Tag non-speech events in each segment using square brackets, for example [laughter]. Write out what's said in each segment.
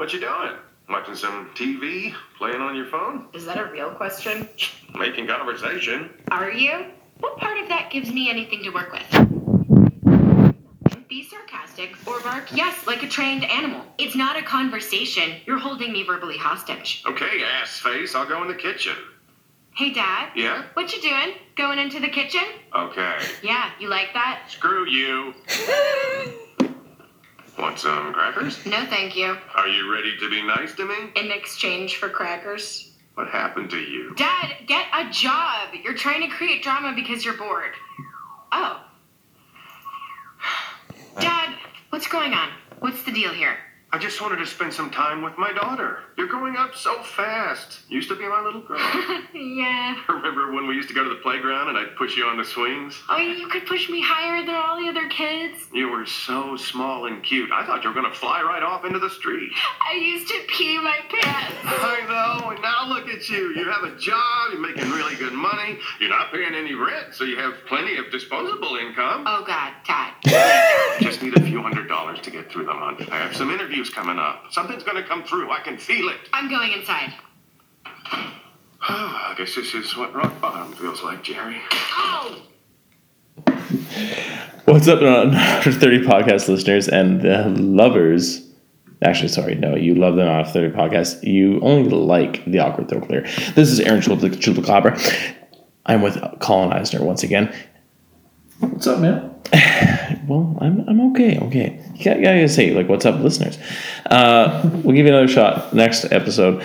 What you doing? Watching some TV? Playing on your phone? Is that a real question? Making conversation? Are you? What part of that gives me anything to work with? Be sarcastic or bark yes like a trained animal. It's not a conversation. You're holding me verbally hostage. Okay, ass face. I'll go in the kitchen. Hey, Dad. Yeah? What you doing? Going into the kitchen? Okay. Yeah, you like that? Screw you. [laughs] Want some crackers? No, thank you. Are you ready to be nice to me? In exchange for crackers? What happened to you? Dad, get a job. You're trying to create drama because you're bored. Oh. [sighs] Dad, what's going on? What's the deal here? I just wanted to spend some time with my daughter. You're growing up so fast. You Used to be my little girl. [laughs] yeah. [laughs] Remember when we used to go to the playground and I'd push you on the swings? Oh, you could push me higher than all the other kids. You were so small and cute. I thought you were going to fly right off into the street. I used to pee my pants. I know, and now look at you. You have a job, you're making really good money, you're not paying any rent, so you have plenty of disposable income. Oh, God, Dad. [laughs] Just need a few hundred dollars to get through the month. I have some interviews coming up. Something's going to come through. I can feel it. I'm going inside. Oh, I guess this is what rock bottom feels like, Jerry. Oh! What's up, After 30 podcast listeners and the lovers? Actually, sorry, no, you love the Not 30 podcast. You only like the awkward throat clear. This is Aaron Chupacabra. I'm with Colin Eisner once again. What's up, man? [sighs] Well, I'm, I'm okay, okay. You gotta, gotta say, like, what's up, listeners? Uh, [laughs] we'll give you another shot next episode.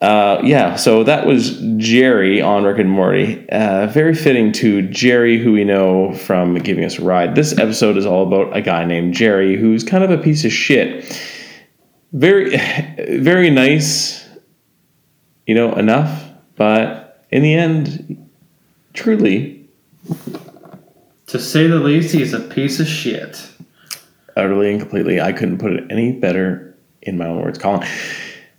Uh, yeah, so that was Jerry on Rick and Morty. Uh, very fitting to Jerry, who we know from giving us a ride. This episode is all about a guy named Jerry, who's kind of a piece of shit. Very, [sighs] very nice, you know, enough, but in the end, truly, To say the least, he's a piece of shit. utterly and completely, I couldn't put it any better in my own words, Colin.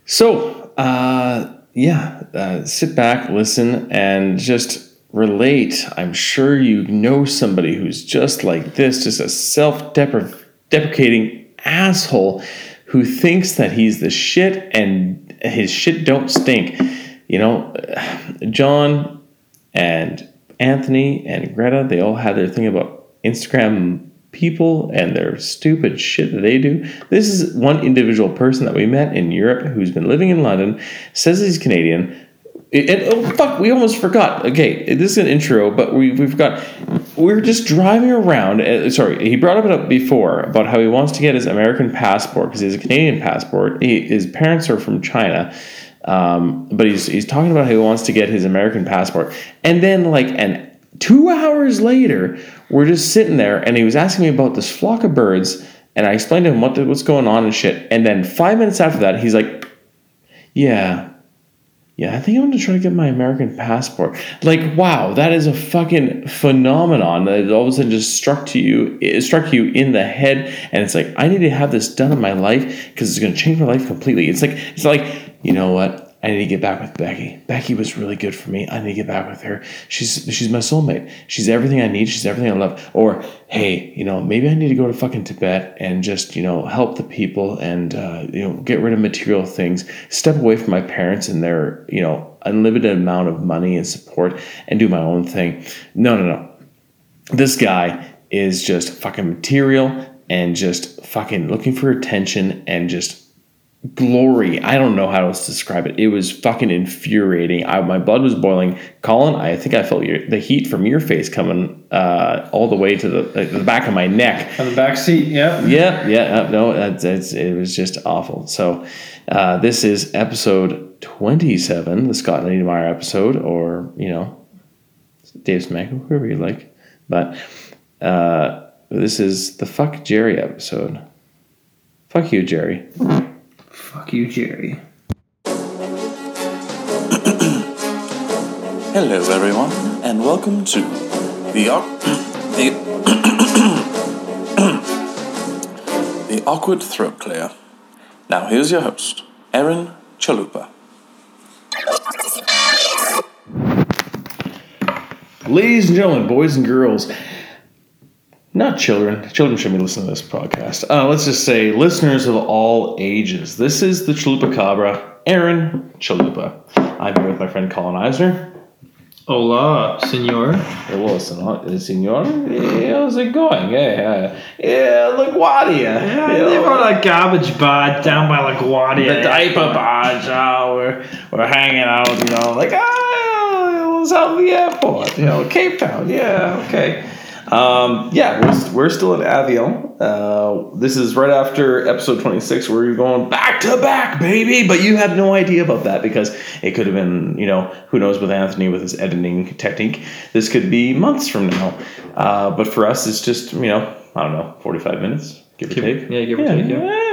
So, uh, yeah, uh, sit back, listen, and just relate. I'm sure you know somebody who's just like this, just a self deprecating asshole who thinks that he's the shit and his shit don't stink. You know, [sighs] John and Anthony and Greta, they all had their thing about Instagram people and their stupid shit that they do. This is one individual person that we met in Europe who's been living in London, says he's Canadian. And oh fuck, we almost forgot. Okay, this is an intro, but we we forgot. We're just driving around. Uh, sorry, he brought it up before about how he wants to get his American passport because he has a Canadian passport. He, his parents are from China, um, but he's he's talking about how he wants to get his American passport, and then like an two hours later, we're just sitting there, and he was asking me about this flock of birds, and I explained to him what the, what's going on and shit, and then five minutes after that, he's like, "Yeah." Yeah, I think I'm gonna try to get my American passport. Like, wow, that is a fucking phenomenon that all of a sudden just struck to you, it struck you in the head, and it's like I need to have this done in my life because it's gonna change my life completely. It's like it's like you know what? I need to get back with Becky. Becky was really good for me. I need to get back with her. She's she's my soulmate. She's everything I need. She's everything I love. Or hey, you know, maybe I need to go to fucking Tibet and just you know help the people and uh, you know get rid of material things. Step away from my parents and their you know unlimited amount of money and support and do my own thing. No, no, no. This guy is just fucking material and just fucking looking for attention and just glory. I don't know how else to describe it. It was fucking infuriating. I, my blood was boiling. Colin, I think I felt your, the heat from your face coming uh, all the way to the, the back of my neck. On the back seat, yeah. Yeah, yeah, uh, no, it's, it's, it was just awful. So, uh, this is episode 27, the Scott Niedermayer episode, or, you know, Dave Semenko, whoever you like. But uh, this is the Fuck Jerry episode. Fuck you, Jerry. Fuck you, Jerry. [clears throat] Hello, everyone, and welcome to the Au- [clears throat] the [clears throat] the awkward throat clear. Now, here's your host, Aaron Chalupa. Ladies and gentlemen, boys and girls, not children. Children shouldn't be listening to this podcast. Uh, let's just say listeners of all ages. This is the Chalupa Cabra, Aaron Chalupa. I'm here with my friend Colin Eisner. Hola, senor. Hello, sen- senor. How's it going? Yeah, yeah. Yeah, LaGuardia. Yeah, they brought a garbage bar down by LaGuardia. the diaper barge. Oh, we're, we're hanging out, you know, like, ah, it was out the airport, you know, Cape Town. Yeah, okay. Um, yeah, we're, we're still in Aviel. Uh, this is right after episode 26 where you're going back to back, baby. But you had no idea about that because it could have been, you know, who knows with Anthony with his editing technique. This could be months from now. Uh, but for us, it's just, you know, I don't know, 45 minutes, give or Give- take. yeah, give or take, yeah. yeah,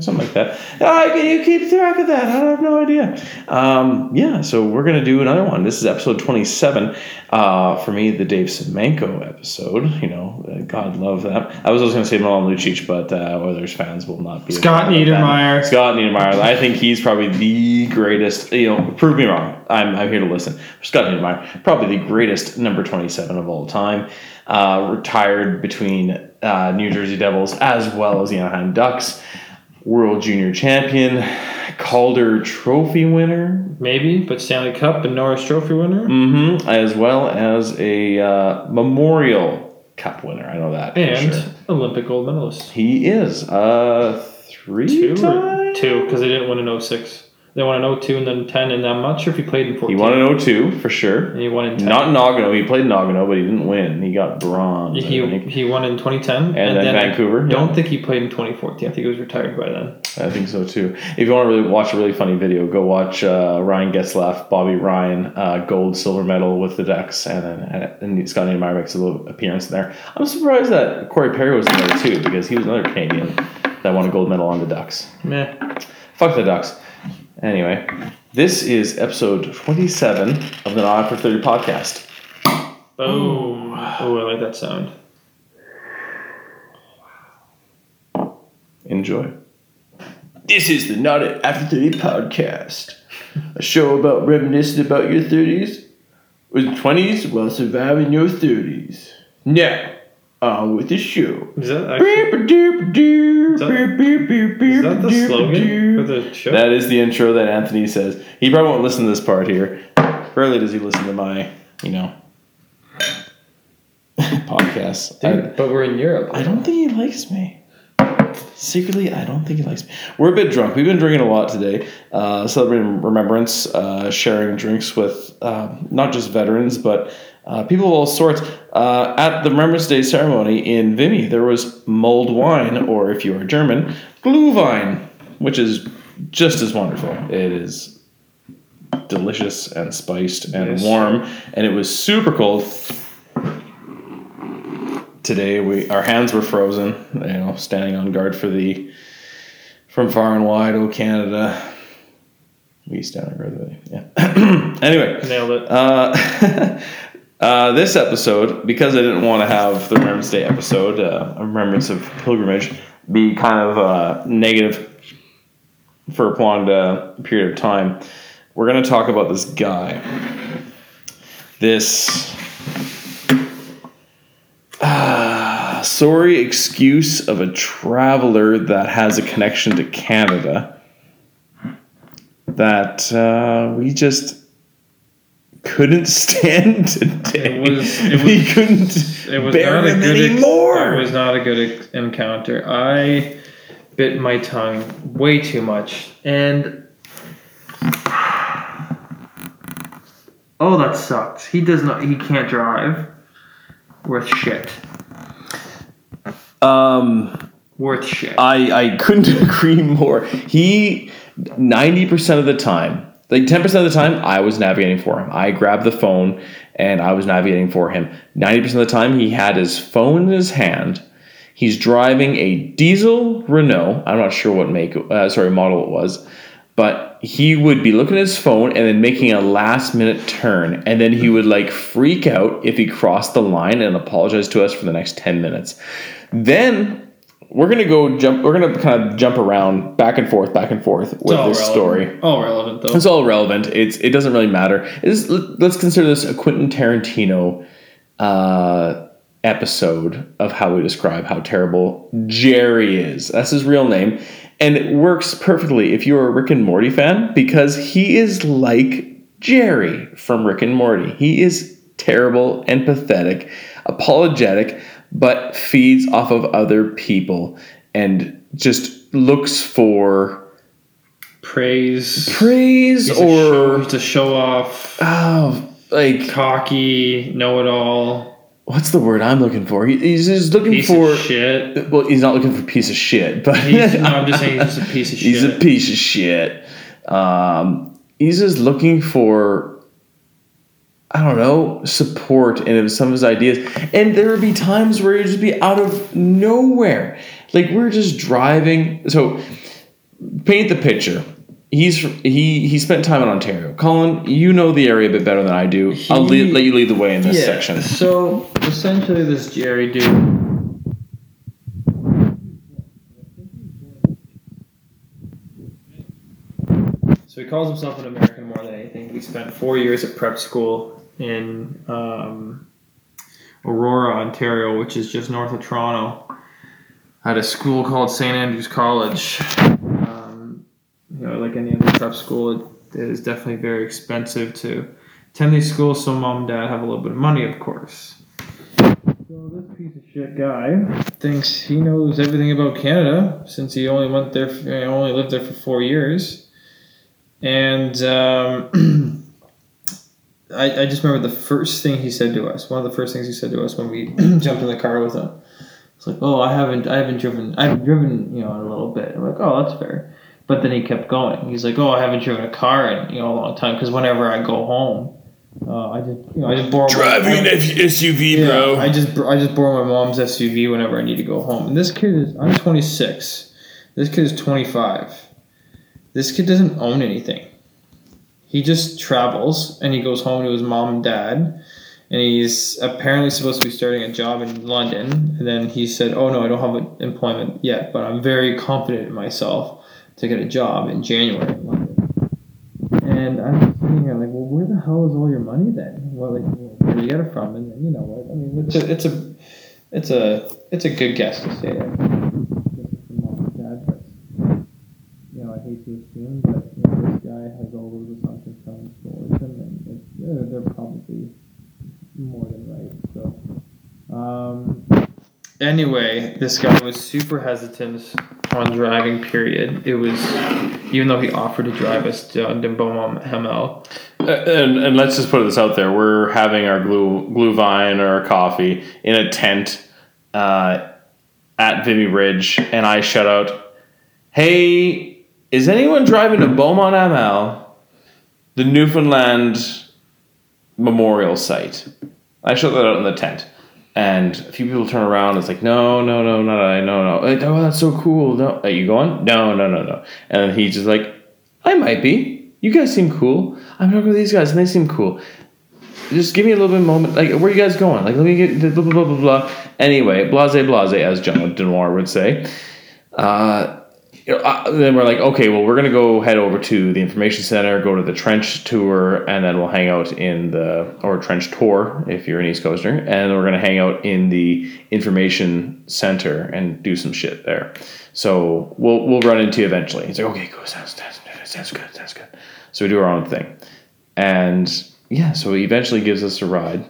something like that. Uh, can you keep track of that? I have no idea. Um, yeah, so we're gonna do another one. This is episode twenty-seven. Uh, for me, the Dave Semenko episode. You know, uh, God love that. I was always gonna say Milan Lucic, but uh, Oilers fans will not be. Scott a fan of that. Niedermayer. Scott Niedermayer. I think he's probably the greatest. You know, prove me wrong. I'm, I'm here to listen. Scott Niedermayer, probably the greatest number 27 of all time. Uh, retired between uh, New Jersey Devils as well as the Anaheim Ducks. World Junior Champion, Calder Trophy winner, Maybe, but Stanley Cup and Norris Trophy winner. hmm as well as a uh, Memorial Cup winner. I know that. And sure. Olympic gold medalist. he is uh, three Two, times? two, because they didn't win in 06. They won in 02 and then 10, and I'm not sure if he played in 14. He won in 02 for sure. And he won in 10. Not Nagano. He played in Nagano, but he didn't win. He got bronze. He, he won in 2010. And, then Vancouver, I don't yeah. think he played in 2014. I think he was retired by then. I think so too. If you want to really watch a really funny video, go watch uh, Ryan Getzlaf, Bobby Ryan, uh, gold, silver medal with the Ducks, and then and Scott Niemeyer makes a little appearance in there. I'm surprised that Corey Perry was in there too because he was another Canadian that won a gold medal on the Ducks. Meh. Fuck the Ducks. Anyway, this is episode 27 of the Not After 30 podcast. Boom. Oh, I like that sound. Enjoy. This is the Not After 30 podcast, a show about reminiscing about your 30s or 20s while surviving your 30s. Now, on with the show. Is that actually Is is that the slogan for the show? That is the intro that Anthony says. He probably won't listen to this part here. Rarely does he listen to my, you know, [laughs] podcast. I- but we're in Europe. I don't think he likes me. Secretly, I don't think he likes me. We're a bit drunk. We've been drinking a lot today, uh, celebrating remembrance, uh, sharing drinks with uh, not just veterans, but uh, people of all sorts. Uh, at the Remembrance Day ceremony in Vimy, there was mulled wine, or if you are German, Glühwein, which is just as wonderful. It is delicious and spiced and Yes. warm, and it was super cold today we our hands were frozen you know standing on guard for the from far and wide oh canada we stand on guard for the yeah [clears throat] anyway Nailed it. uh, [laughs] uh, this episode because i didn't want to have the remembrance day episode uh, a remembrance of pilgrimage be kind of uh, negative for a prolonged uh, period of time we're going to talk about this guy. This Ah, sorry excuse of a traveler that has a connection to Canada that uh, we just couldn't stand [laughs] today. It was- it we was- couldn't It was bear not a him good ex- anymore. it was not a good ex- encounter. I bit my tongue way too much, and oh, that sucks. He does not. He can't drive. Worth shit. um, Worth shit. I I couldn't [laughs] agree more. He ninety percent of the time, like ten percent of the time, I was navigating for him. I grabbed the phone and I was navigating for him. Ninety percent of the time, he had his phone in his hand. He's driving a diesel Renault. I'm not sure what make, uh, sorry, model it was, but he would be looking at his phone and then making a last minute turn, and then he would like freak out if he crossed the line and apologize to us for the next ten minutes. Then we're gonna go jump. We're gonna kind of jump around back and forth, back and forth with this relevant. story. All relevant though. It's all relevant. It's it doesn't really matter. It's, let's consider this a Quentin Tarantino uh, episode of how we describe how terrible Jerry is. That's his real name. And it works perfectly if you're a Rick and Morty fan because he is like Jerry from Rick and Morty. He is terrible and pathetic, apologetic, but feeds off of other people and just looks for Praise. praise show, or he's a show off, oh, like cocky, know it all, what's the word I'm looking for? He, he's just looking piece for. of shit. Well, he's not looking for piece of shit, but He's, no, I'm just saying he's a piece of shit. [laughs] he's a piece of shit. Um, he's just looking for, I don't know, support in some of his ideas. And there would be times where he'd just be out of nowhere. Like we're just driving. So paint the picture. He's he he spent time in Ontario. Colin, you know the area a bit better than I do. I'll He- lead, let you lead the way in this yeah. section. So essentially, this Jerry dude. So he calls himself an American more than anything. He spent four years at prep school in um, Aurora, Ontario, which is just north of Toronto. At a school called St. Andrews College. Um, you know, like any other prep school, it is definitely very expensive to attend these schools. So mom and dad have a little bit of money, of course. So this piece of shit guy thinks he knows everything about Canada since he only went there, for, only lived there for four years, and um, [clears throat] I, I just remember the first thing he said to us. One of the first things he said to us when we [clears throat] jumped in the car with him. It's like, oh, I haven't, I haven't driven, I've driven, you know, a little bit. I'm like, oh, that's fair. But then he kept going. He's like, oh, I haven't driven a car in you know a long time because whenever I go home, uh, I just you know I just borrow Driving my, an SUV, yeah, bro. I just I just borrow my mom's SUV whenever I need to go home. And this kid is I'm 26. This kid is 25. This kid doesn't own anything. He just travels and he goes home to his mom and dad. And he's apparently supposed to be starting a job in London. And then he said, "Oh no, I don't have employment yet, but I'm very confident in myself to get a job in January in London." And I'm sitting here like, well, where the hell is all your money then? Well, like, where do you get it from? And then, you know what? I mean, it's a, it's a, it's a, it's a good guess to say that. Mom and dad, but you know, I hate to assume, but you know, this guy has all those assumptions coming towards him, and it's, they're, they're probably more than right. So, um, anyway, this guy was super hesitant on driving. Period. It was even though he offered to drive us down to Beaumont-Hamel. Uh, and, and let's just put this out there: we're having our glue glue vine or our coffee in a tent uh, at Vimy Ridge, and I shout out, "Hey, is anyone driving to Beaumont-Hamel, the Newfoundland Memorial Site?" I shout that out in the tent, and a few people turn around. It's like, "No, no, no, not I, no, no. Oh, that's so cool. No, are you going? No, no, no, no." And he's just like, "I might be." You guys seem cool. I'm talking to these guys and they seem cool. Just give me a little bit of moment. Like, where are you guys going? Like, let me get blah, blah, blah, blah, blah. Anyway, blase, blase, as John Denoir would say. Uh, you know, then we're like, okay, well, we're to go head over to the information center, go to the trench tour, and then we'll hang out in the, or trench tour if you're an East Coaster, and we're to hang out in the information center and do some shit there. So we'll, we'll run into you eventually. He's like, okay, cool, sounds, sounds, sounds good, sounds good. So we do our own thing. And yeah, so he eventually gives us a ride.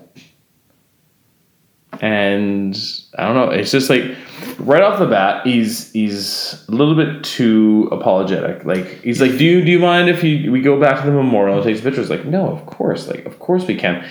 And I don't know, it's just like right off the bat, he's he's a little bit too apologetic. Like he's like, Do you do you mind if you we go back to the memorial and take pictures? Like, no, of course, like of course we can.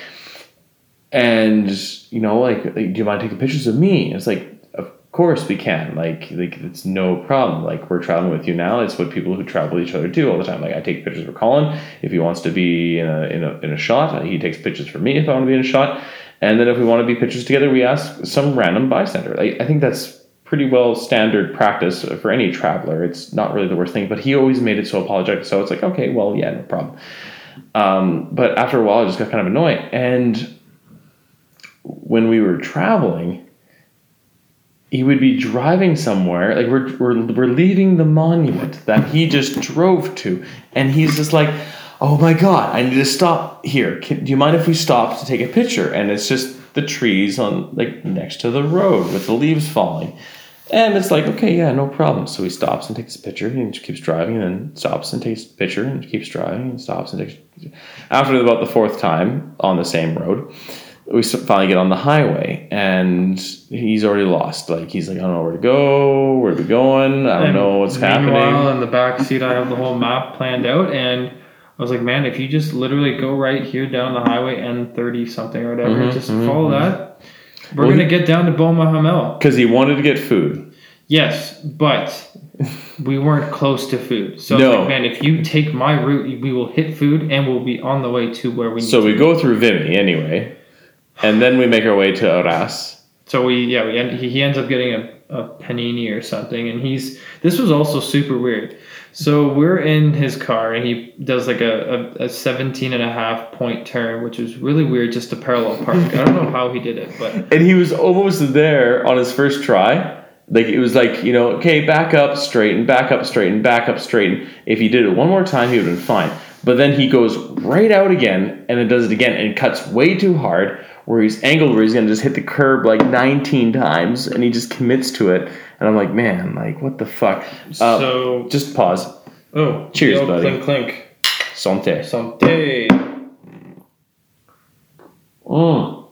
And you know, like, like do you mind taking pictures of me? It's like of course we can. Like like it's no problem. Like we're traveling with you now. It's what people who travel with each other do all the time. Like I take pictures for Colin if he wants to be in a in a in a shot. He takes pictures for me if I want to be in a shot. And then if we want to be pictures together, we ask some random bystander. Like I think that's pretty well standard practice for any traveler. It's not really the worst thing, but he always made it so apologetic. So it's like, okay, well, yeah, no problem. Um, but after a while, I just got kind of annoyed. And when we were traveling, he would be driving somewhere, like we're, we're, we're leaving the monument that he just drove to, and he's just like, oh my god, I need to stop here. Can, do you mind if we stop to take a picture? And it's just the trees on like next to the road with the leaves falling. And it's like, okay, yeah, no problem. So he stops and takes a picture and he keeps driving and then stops and takes a picture and keeps driving and stops and takes after about the fourth time on the same road, we finally get on the highway and he's already lost. Like he's like, I don't know where to go, where are we going? I don't And know what's happening. Meanwhile, in the back seat, I have the whole map planned out, and I was like, man, if you just literally go right here down the highway, N thirty something or whatever, Mhm, just mhm, follow mhm. that. We're Well, gonna get down to Beaumont-Hamel. Because he wanted to get food. Yes, but we weren't close to food. So No. like, man, if you take my route, we will hit food, and we'll be on the way to where we need So we be. go through Vimy anyway, and then we make our way to Arras. So we yeah we end, he, he ends up getting a, a panini or something, and he's this was also super weird. So we're in his car, and he does like a, a, a 17 and a half point turn, which is really weird just to parallel park. I don't know how he did it, but And he was almost there on his first try. Like it was like, you know, okay, back up, straighten, back up, straighten, back up, straighten. If he did it one more time, he would have been fine. But then he goes right out again and then does it again and cuts way too hard where he's angled where he's gonna just hit the curb like 19 times and he just commits to it. And I'm like, man, like what the fuck? Uh, so just pause. oh cheers, buddy. Clink clink. Santé. Santé. Mm.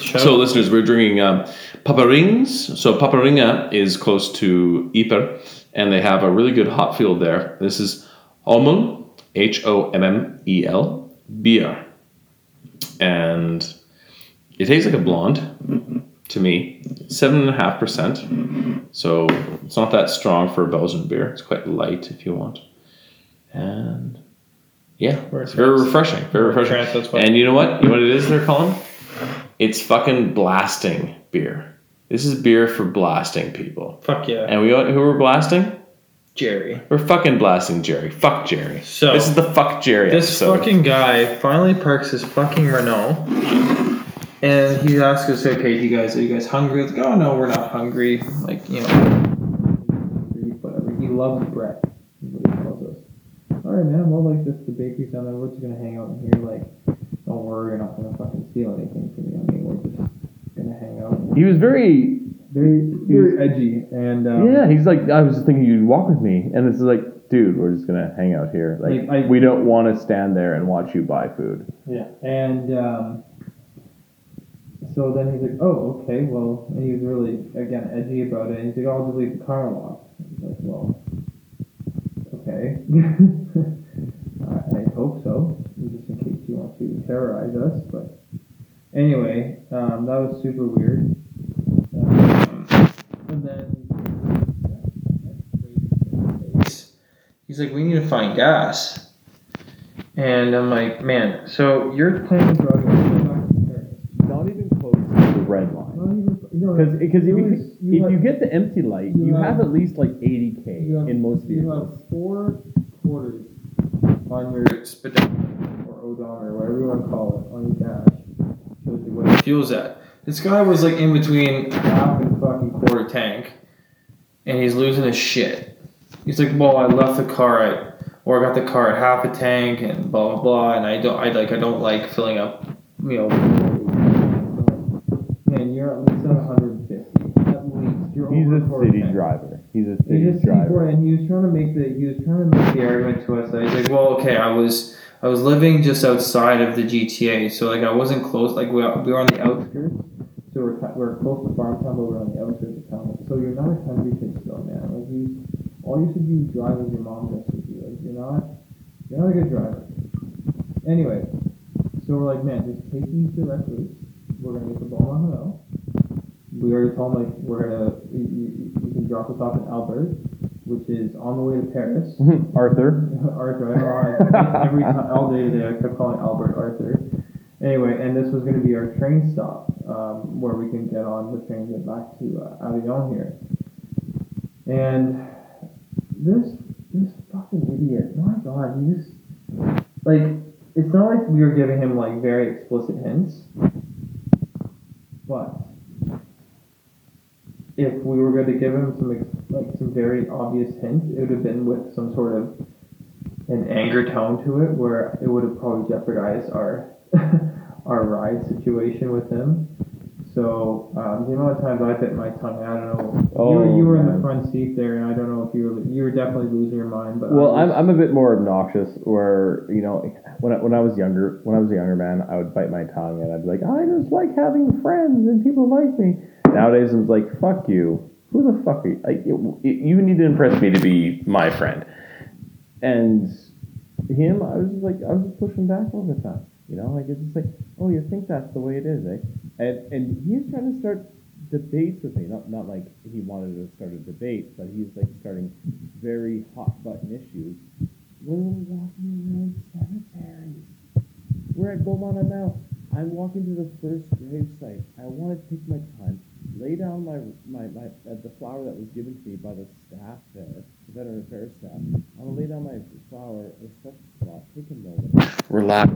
Shout So, listeners, we're drinking um, Poperings. So, Poperinge is close to Ieper, and they have a really good hop field there. This is Hommel, H O M M E L, beer. And it tastes like a blonde to me, 7.5%. So, it's not that strong for a Belgian beer. It's quite light if you want. And yeah, it's very refreshing. Very refreshing. France, that's why. And you know what? You know what it is they're calling? It's fucking blasting beer. This is beer for blasting people. Fuck yeah, And we who we're blasting? Jerry. We're fucking blasting Jerry. Fuck Jerry. So- this is the fuck Jerry This episode. fucking guy finally parks his fucking Renault, and he asks us, "Okay, you guys, are you guys hungry?" Like, "Oh no, we're not hungry." Like, you know, whatever. He loves bread. is what he tells us. All right, man. Well, like this, the bakery's down there. We're just gonna hang out in here. Like, don't worry, you're not gonna fucking steal anything from me. I mean, we're just gonna hang out. he was very Very, very edgy, and um, yeah. He's like I was just thinking you'd walk with me, and it's like, dude, we're just gonna hang out here. Like Like, I- we don't want to stand there and watch you buy food. Yeah, and um, so then he's like, "Oh, okay, well," and he was really again edgy about it. And he's like, "I'll just leave the car unlocked." Was like, "Well, okay, [laughs] I, I hope so, just in case you want to terrorize us." But anyway, um, that was super weird. And then he's like, "We need to find gas." And I'm like, man, so you're drive back. Not even close to the red line. Not even, you know, Because if, you you, if you get the empty light, you you have- have at least like 80k have- in most vehicles. you have four quarters on your speedometer or odometer, whatever you want to call it, on your dash. Shows you what fuels at. This guy was like in between half and fucking quarter tank, and he's losing his shit. He's like, well, I left the car at, or I got the car at half a tank, and blah blah blah, and I don't, I like, I don't like filling up, you know. Man, you're at least at 150. At least you're He's over a quarter city tank. driver. He's a He city just driver. and he was trying to make the he was trying to make the argument to us that he's like, well, okay, I was I was living just outside of the GTA, so like I wasn't close, like we we were on the outskirts, so we're we're close to farm town, but we're on the outskirts of town. So you're not a country kid still, man. Like you, all you should do is drive as your mom does with you. Like you're not you're not a good driver. Anyway, so we're like, man, just take these direct routes. We're gonna get the ball on the hill. We already told him like we're gonna you, you, you can drop us off in Albert, which is on the way to Paris. [laughs] Arthur. [laughs] Arthur, I every time all day today I kept calling Albert Arthur. Anyway, and this was gonna be our train stop, um, where we can get on the train and get back to uh, Avignon here. And this this fucking idiot, my god, he just like it's not like we were giving him like very explicit hints, but if we were going to give him some like some very obvious hints, it would have been with some sort of an anger tone to it where it would have probably jeopardized our [laughs] our ride situation with him. So um, the amount of times I bit my tongue, I don't know. you, were, Oh, you were in the front seat there, and I don't know if you were you were definitely losing your mind. But Well, I'm, I'm a bit more obnoxious. Where you know, when I, when I was younger, when I was a younger man, I would bite my tongue and I'd be like, I just like having friends and people like me. Nowadays, I'm like, fuck you. Who the fuck are you? Like, you, need to impress me to be my friend. And him, I was just like, I was pushing back all the time. You know, like it's just like, oh, you think that's the way it is, eh? And and he's trying to start debates with me. Not not like he wanted to start a debate, but he's like starting very hot button issues. We're walking around cemeteries, we're at Beaumont now. I'm walking to the first grave site. I want to take my time, lay down my my, my uh, the flower that was given to me by the staff there, the veteran affairs staff. I'm gonna lay down my flower, respect the spot, take a moment, Relax.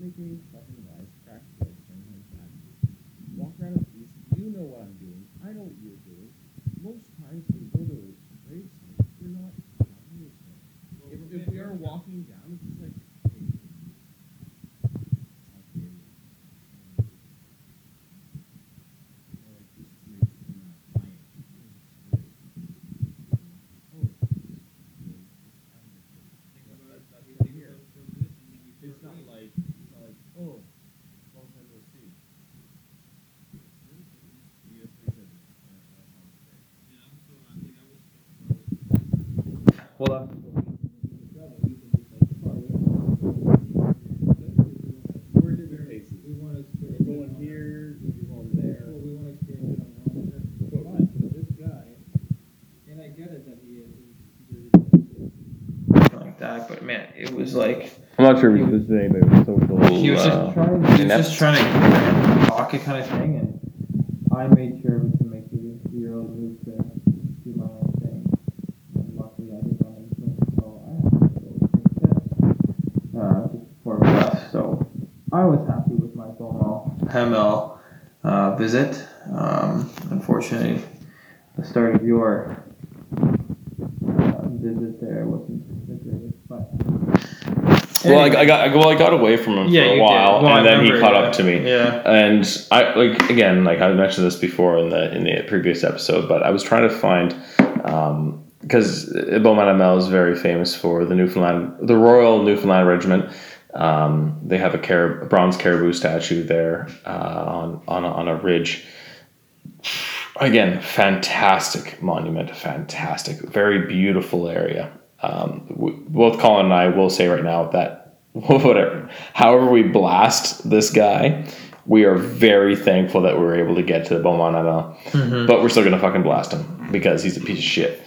Make any fucking noise, crack jokes, anything like that. Walk around in peace. You know what I'm doing. I know what you're doing. Most times when we go to a grave site, we're not talking to each other. If, if we are walking down, it's just like, hey, okay. Or like, this is like, you know, my- Oh, it's not like, it's not like, oh, long time no see. You have three seconds. well, uh, We're different paces. we want to We're going here, you're going there. we want to experience it on our own. But this guy, and I get it that he is like that, but man, it was like I'm not sure if this is anybody with social. he was just trying. He was inept. just trying to talk it kind of thing, and I made sure to make the the early move to do my own thing. And luckily, I did run into him, so I had to go take uh, before we left. So I was happy with my Beaumont-Hamel uh, visit. Um, unfortunately, the start of your uh, visit there wasn't the greatest, but. Well, I, I got well, I got away from him Yeah, for a while, Well, I and then he caught yeah. up to me. Yeah. And I like again, like I mentioned this before in the in the previous episode, but I was trying to find because Beaumont ML is very famous for the Newfoundland, the Royal Newfoundland Regiment. Um, they have a, carib- a bronze caribou statue there uh, on on a, on a ridge. Again, fantastic monument, fantastic, very beautiful area. Um, we, both Colin and I will say right now that [laughs] whatever, however we blast this guy, we are very thankful that we were able to get to the Beaumont-Hamel. But we're still gonna fucking blast him because he's a piece of shit.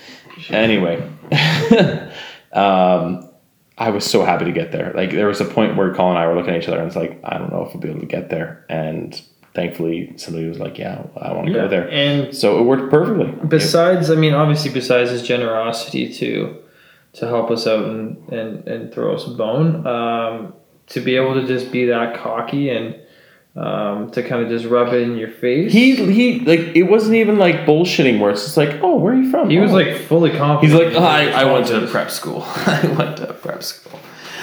Anyway, [laughs] um, I was so happy to get there. Like there was a point where Colin and I were looking at each other and it's like, I don't know if we'll be able to get there. And thankfully, somebody was like, Yeah, I want to go there. And So it worked perfectly. besides, I mean, obviously, besides his generosity to to help us out and and, and throw us a bone, um, to be able to just be that cocky and um, to kind of just rub it in your face. He he like it wasn't even like bullshitting where it's just like, oh, where are you from? he was Oh. like fully confident. He's like, "Oh, I, [laughs] I went to prep school. I went to prep school.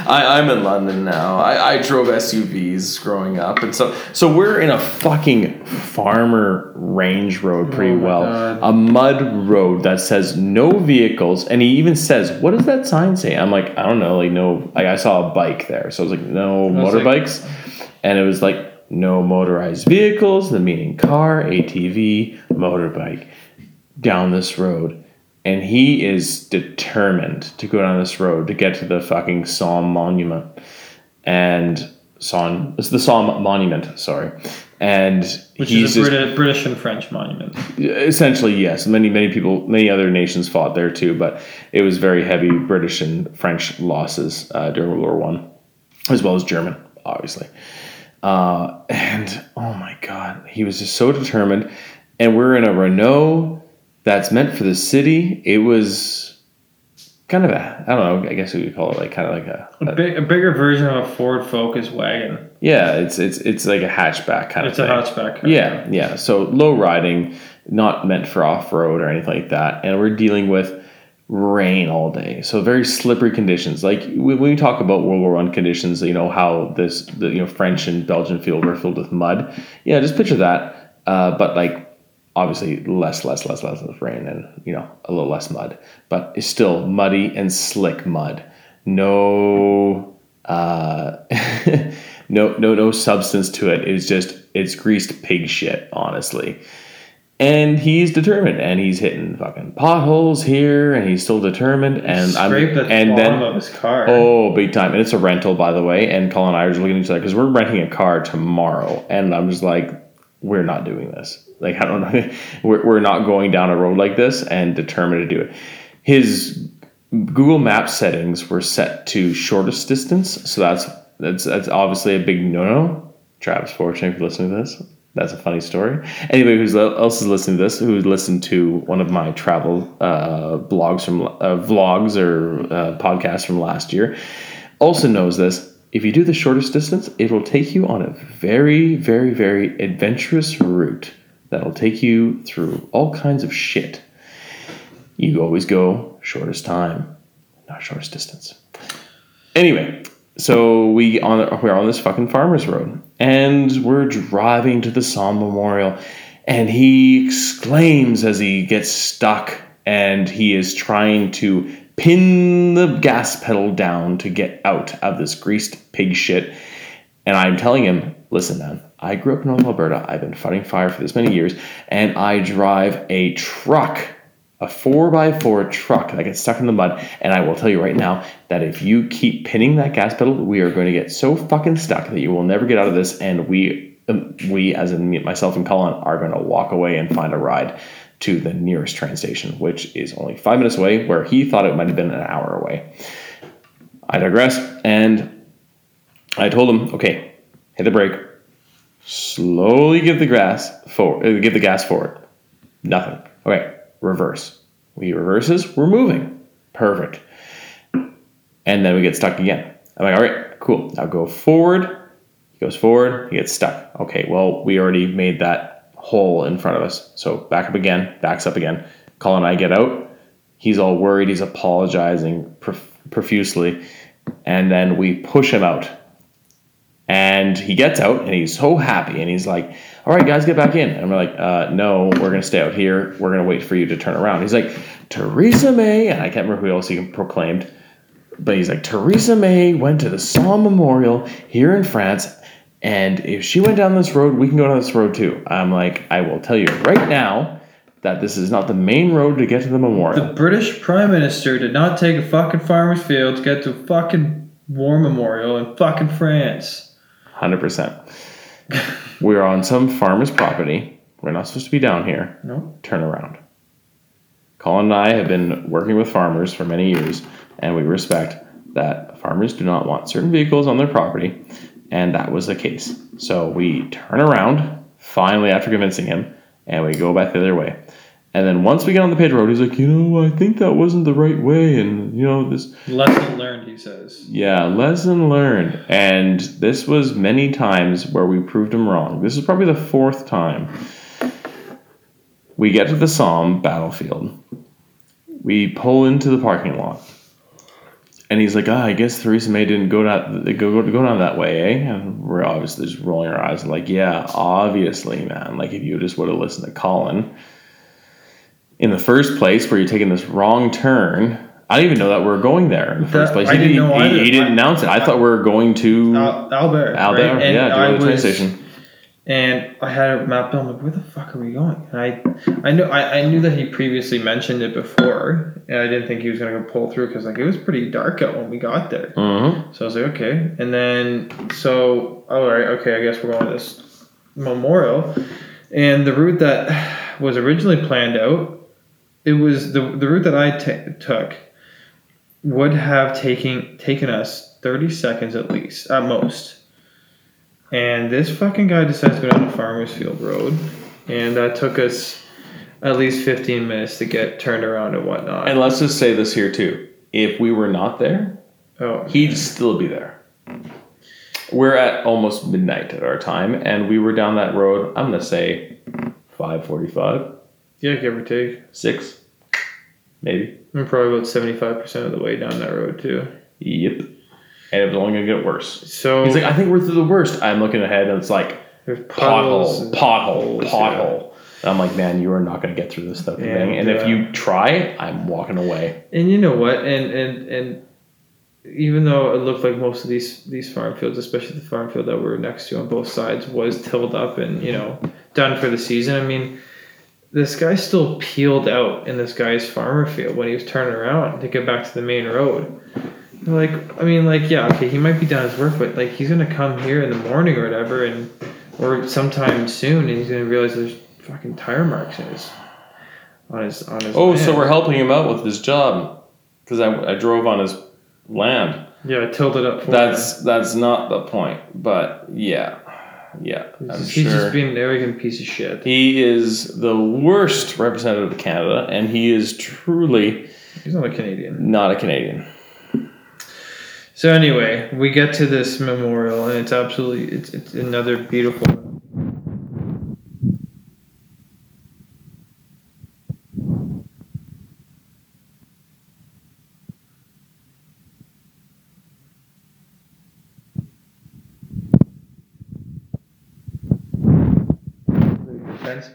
I, I'm in London now. I, I drove SUVs growing up, and so so we're in a fucking farmer range road oh pretty Oh well, God. a mud road that says no vehicles, and he even says, "What does that sign say?" I'm like, I don't know, like no. Like I saw a bike there, so I was like, no was like- motorbikes, and it was like no motorized vehicles, the meaning car, ATV, motorbike down this road and he is determined to go down this road to get to the fucking Somme monument. And Somme it's the Somme monument sorry. And which is a British, British and French monument. essentially yes. Many many people many other nations fought there too but it was very heavy British and French losses uh, during World War One as well as German obviously. Uh, and oh my god he was just so determined. And we're in a Renault that's meant for the city it was kind of a I don't know I guess we would call it like kind of like a, A, big, a bigger version of a Ford Focus wagon. yeah it's it's it's like a hatchback kind It's of It's a thing. hatchback. Yeah, yeah. So low riding, not meant for off road or anything like that. And we're dealing with rain all day. So very slippery conditions. Like when we talk about World War One conditions, you know how this the you know French and Belgian field were filled with mud. Yeah, just picture that. Uh, but like obviously less, less, less, less, less rain and you know a little less mud, but it's still muddy and slick mud. No, uh, [laughs] no, no, no substance to it. It's just it's greased pig shit, honestly. And he's determined, and he's hitting fucking potholes here, and he's still determined. And I'm Scrape the and then of his car. Oh, big time. And it's a rental, by the way. And Colin and I are just looking at each other because we're renting a car tomorrow. And I'm just like, we're not doing this. Like, I don't know. [laughs] we're, we're not going down a road like this and determined to do it. His Google Maps settings were set to shortest distance. So that's that's that's obviously a big no no. Travis, fortunately, if you're listening to this, that's a funny story. Anybody who's else is listening to this, who listened to one of my travel uh, blogs from uh, vlogs or uh, podcasts from last year, also knows this. If you do the shortest distance, it will take you on a very, very, very adventurous route that'll take you through all kinds of shit. You always go shortest time, not shortest distance. Anyway, so we on we're on this fucking farmer's road, and we're driving to the Somme Memorial, and he exclaims as he gets stuck, and he is trying to pin the gas pedal down to get out of this greased pig shit. And I'm telling him, listen, man, I grew up in Alberta. I've been fighting fire for this many years, and I drive a truck, a four by four truck that gets stuck in the mud. And I will tell you right now that if you keep pinning that gas pedal, we are going to get so fucking stuck that you will never get out of this. And we, um, we as in myself and Colin, are going to walk away and find a ride to the nearest train station, which is only five minutes away, where he thought it might have been an hour away. I digress, and I told him, okay, hit the brake, slowly give the gas forward, uh, give the gas forward. Nothing. Okay, reverse. He reverses, we're moving. Perfect. And then we get stuck again. I'm like, all right, cool. Now go forward. He goes forward, he gets stuck. Okay, well, we already made that hole in front of us. So back up again, backs up again. Colin and I get out. He's all worried. He's apologizing prof- profusely. And then we push him out. And he gets out and he's so happy. And he's like, all right, guys, get back in. And we're like, uh, no, we're going to stay out here. We're going to wait for you to turn around. He's like, Theresa May, and I can't remember who else he proclaimed, but he's like, Theresa May went to the Somme Memorial here in France. And if she went down this road, we can go down this road too. I'm like, I will tell you right now that this is not the main road to get to the memorial. The British Prime Minister did not take a fucking farmer's field to get to a fucking war memorial in fucking France. Hundred percent. [laughs] We're on some farmer's property. We're not supposed to be down here. No. Turn around. Colin and I have been working with farmers for many years, and we respect that farmers do not want certain vehicles on their property, and that was the case. So we turn around, finally, after convincing him, and we go back the other way. And then once we get on the paved road, he's like, you know, I think that wasn't the right way, and you know, this Lesson learned, he says. yeah, lesson learned. And this was many times where we proved him wrong. This is probably the fourth time. We get to the Somme battlefield. We pull into the parking lot. And he's like, ah, I guess Theresa May didn't go down, go, go, go down that way, eh? And we're obviously just rolling our eyes, like, yeah, obviously, man. Like, if you just would have listened to Colin in the first place, where you're taking this wrong turn, I didn't even know that we are going there in the first That- place. I He didn't he, he didn't announce it. I thought we were going to Al- Albert. Albert, right? Yeah, to to the train station. And I had it mapped out. I'm like, where the fuck are we going? And I, I knew, I, I knew that he previously mentioned it before, and I didn't think he was gonna go pull through because like it was pretty dark out when we got there. Mm-hmm. So I was like, okay. And then, so, all right, okay, I guess we're going to this memorial. And the route that was originally planned out, it was the, the route that I took would have taken taken us 30 seconds at least, at most. And this fucking guy decides to go down the Farmers Field Road. And that took us at least 15 minutes to get turned around and whatnot. And let's just say this here too: if we were not there, oh, he'd still be there. We're at almost midnight at our time, and we were down that road. I'm gonna say five forty-five, yeah, give or take. six. maybe. I'm probably about seventy five percent of the way down that road too. Yep. And it was only gonna get worse. So He's like, I think we're through the worst. I'm looking ahead, and it's like pothole, pothole, pothole. I'm like, man, you are not gonna get through this stuff. And, And, and if uh, you try, I'm walking away. And you know what? And and and even though it looked like most of these these farm fields, especially the farm field that we were next to on both sides, was tilled up and you know done for the season. I mean, this guy still peeled out in this guy's farmer field when he was turning around to get back to the main road. Like, I mean, like, yeah, okay, he might be done his work, but like, he's gonna come here in the morning or whatever, and or sometime soon, and he's gonna realize there's fucking tire marks in his on his on his. Oh, so we're helping him out with his job because I, I drove on his land. yeah, I tilled it up. For That's that's not the point, but yeah, yeah, him. I'm He's, he's sure. just being an arrogant piece of shit. he is the worst representative of Canada, and he is truly He's not a Canadian. not a Canadian. So anyway, we get to this memorial, and it's absolutely it's, it's another beautiful.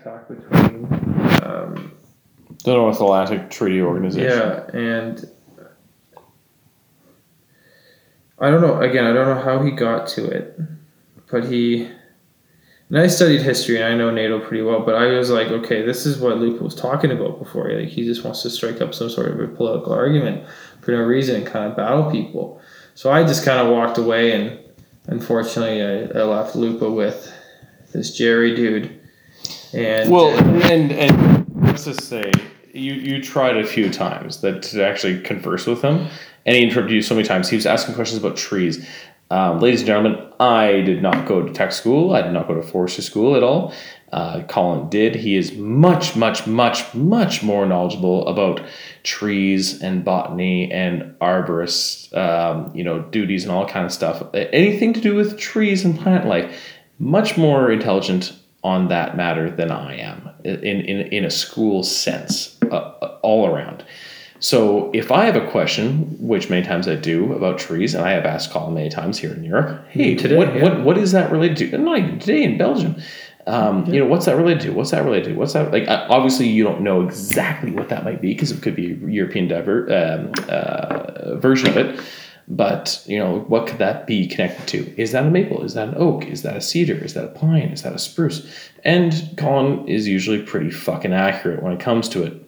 Pact between um, The North Atlantic Treaty Organization. yeah, and I don't know. Again, I don't know how he got to it, but he. And I studied history, and I know NATO pretty well. But I was like, okay, this is what Luke was talking about before. Like he just wants to strike up some sort of a political argument for no reason and kind of battle people. So I just kind of walked away, and unfortunately, I, I left Lupa with this Jerry dude. And Well, uh, and and let's just say you you tried a few times that to actually converse with him, and he interrupted you so many times. He was asking questions about trees. Um, ladies and gentlemen, I did not go to tech school. I did not go to forestry school at all. Uh, Colin did. He is much, much, much, much more knowledgeable about trees and botany and arborist, um, you know, duties and all kind of stuff. Anything to do with trees and plant life. Much more intelligent on that matter than I am in in, in a school sense, uh, all around. So if I have a question, which many times I do about trees, and I have asked Colin many times here in Europe, hey, Today, what, yeah. what what is that related to? Not even today in Belgium. Um, You know, what's that related to? What's that related to? What's that like? Obviously, you don't know exactly what that might be because it could be a European diver, um, uh, version of it. But you know, what could that be connected to? Is that a maple? Is that an oak? Is that a cedar? Is that a pine? Is that a spruce? And Colin is usually pretty fucking accurate when it comes to it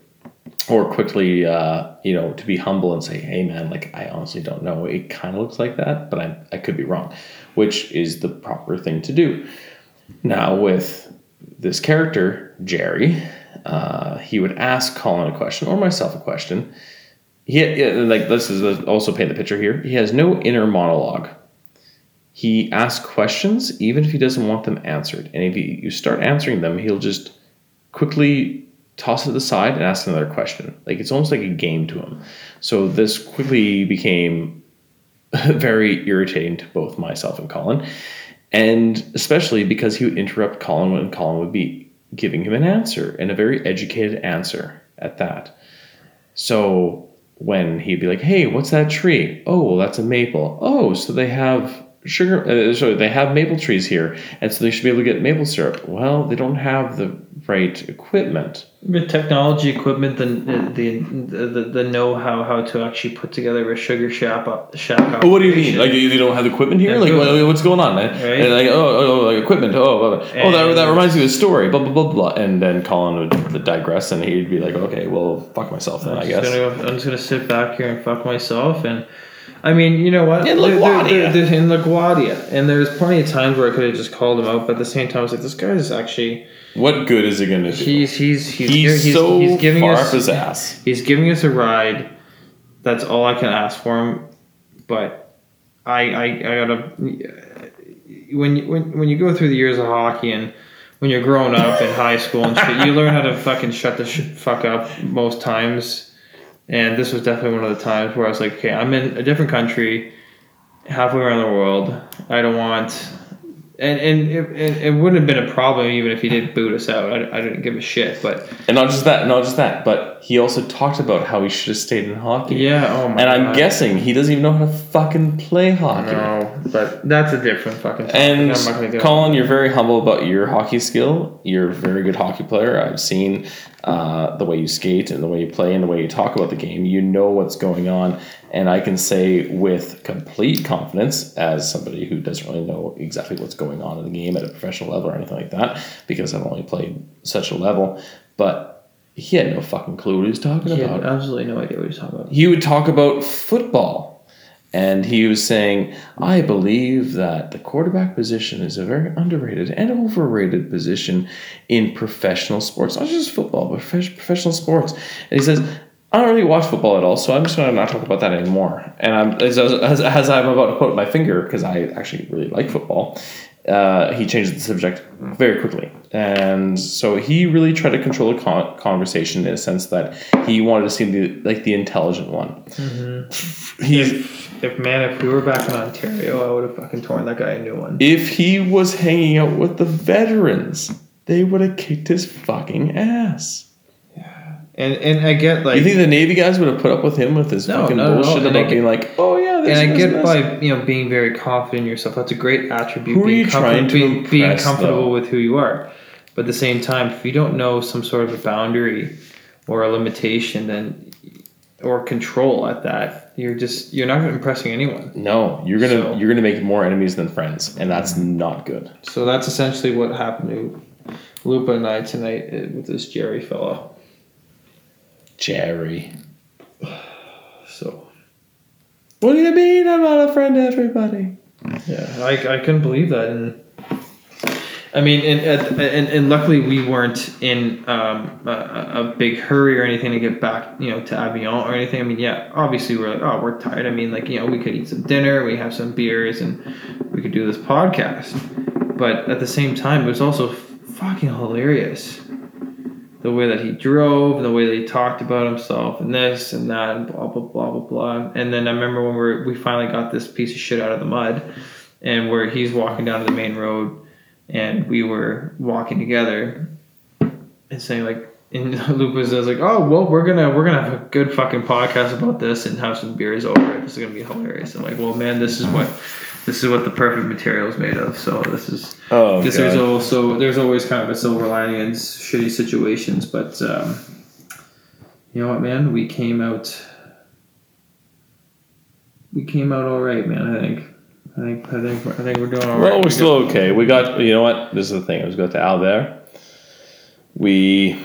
or quickly, uh, you know, to be humble and say, "Hey, man, like I honestly don't know. It kind of looks like that, but I I could be wrong," which is the proper thing to do. Now with this character Jerry, uh, he would ask Colin a question or myself a question. He like this is also paint the picture here. He has no inner monologue. He asks questions even if he doesn't want them answered, and if you, you start answering them, he'll just quickly toss it aside and ask another question. Like it's almost like a game to him. So this quickly became [laughs] very irritating to both myself and Colin, and especially because he would interrupt Colin when Colin would be giving him an answer and a very educated answer at that. So when he'd be like, "Hey, what's that tree? Oh, well, that's a maple. Oh, so they have sugar. Uh, sorry, they have maple trees here, and so they should be able to get maple syrup. Well, they don't have the right equipment. With technology equipment, the the the, the, the know how how to actually put together a sugar shack up shack Oh, what do you mean? Like you don't have the equipment here? Like what's going on, man? Right. And like oh, oh, oh like equipment. Oh, blah, blah. oh, that, that reminds me of a story. Blah blah blah blah. And then Colin would digress, and he'd be like, okay, well, fuck myself then, I guess. gonna I'm just gonna sit back here and fuck myself and. I mean, you know what? In LaGuardia. there- in LaGuardia, and there's plenty of times where I could have just called him out, but at the same time, I was like, this guy is actually What good is it going to do? he's he's he's He's, he's, so he's giving far us up his ass. he's giving us a ride. That's all I can ask for him. But I I, I gotta when you, when when you go through the years of hockey and when you're growing up in high school and shit, you learn how to fucking shut the sh- fuck up most times. And this was definitely one of the times where I was like, okay, I'm in a different country, halfway around the world. I don't want. And, and it, it, it wouldn't have been a problem even if he did boot us out. I, I didn't give a shit. But And not just that, not just that, but he also talked about how he should have stayed in hockey. Yeah. Oh my. God. And I'm God. guessing he doesn't even know how to fucking play hockey. No, but that's a different fucking. And I'm not gonna get Colin, you're very humble about your hockey skill. You're a very good hockey player. I've seen uh, the way you skate and the way you play and the way you talk about the game. You know what's going on. And I can say with complete confidence, as somebody who doesn't really know exactly what's going on in the game at a professional level or anything like that, because I've only played such a level, but he had no fucking clue what he was talking He about had absolutely no idea what he's talking about. he would talk about football. And he was saying, I believe that the quarterback position is a very underrated and overrated position in professional sports, not just football, but professional sports. And he says, I don't really watch football at all, so I'm just going to not talk about that anymore. And I'm as, as, as I'm about to put my finger, because I actually really like football, uh, he changed the subject very quickly. And so he really tried to control the con- conversation in a sense that he wanted to seem the, like the intelligent one. He's, If, if man, if we were back in Ontario, I would have fucking torn that guy a new one. if he was hanging out with the veterans, they would have kicked his fucking ass. And and I get like you think the Navy guys would have put up with him with his No, fucking bullshit about get- being like, oh yeah, this and I get by you know being very confident in yourself. That's a great attribute. Who are being you trying to being, being comfortable though? with who you are. But at the same time, if you don't know some sort of a boundary or a limitation, then or control at that, you're just you're not impressing anyone. No, you're gonna So- you're gonna make more enemies than friends, and that's not good. So that's essentially what happened to Lupa and I tonight uh, with this Jerry fellow. Jerry, So what do you mean I'm not a friend to everybody? yeah, I, I couldn't believe that, and I mean, and and, and, and luckily we weren't in um, a, a big hurry or anything to get back, you know, to Avion or anything. I mean, yeah, obviously we're like, oh, we're tired. I mean, like you know, we could eat some dinner, we have some beers, and we could do this podcast. But at the same time, it was also fucking hilarious. The way that he drove, the way that he talked about himself, and this and that, and blah blah blah blah blah. And then I remember when we are we finally got this piece of shit out of the mud, and where he's walking down to the main road, and we were walking together, and saying like, and [laughs] was, was like, oh well, we're gonna we're gonna have a good fucking podcast about this and have some beers over it. This is gonna be hilarious. I'm like, well, man, this is what this is what the perfect material is made of. So this is Oh because there's also there's always kind of a silver lining in shitty situations, but um, you know what, man, we came out. We came out all right, man. I think. I think. I think. I think we're doing all right. Well, We we're still okay. We got you know what? This is the thing. I was got to Albert. We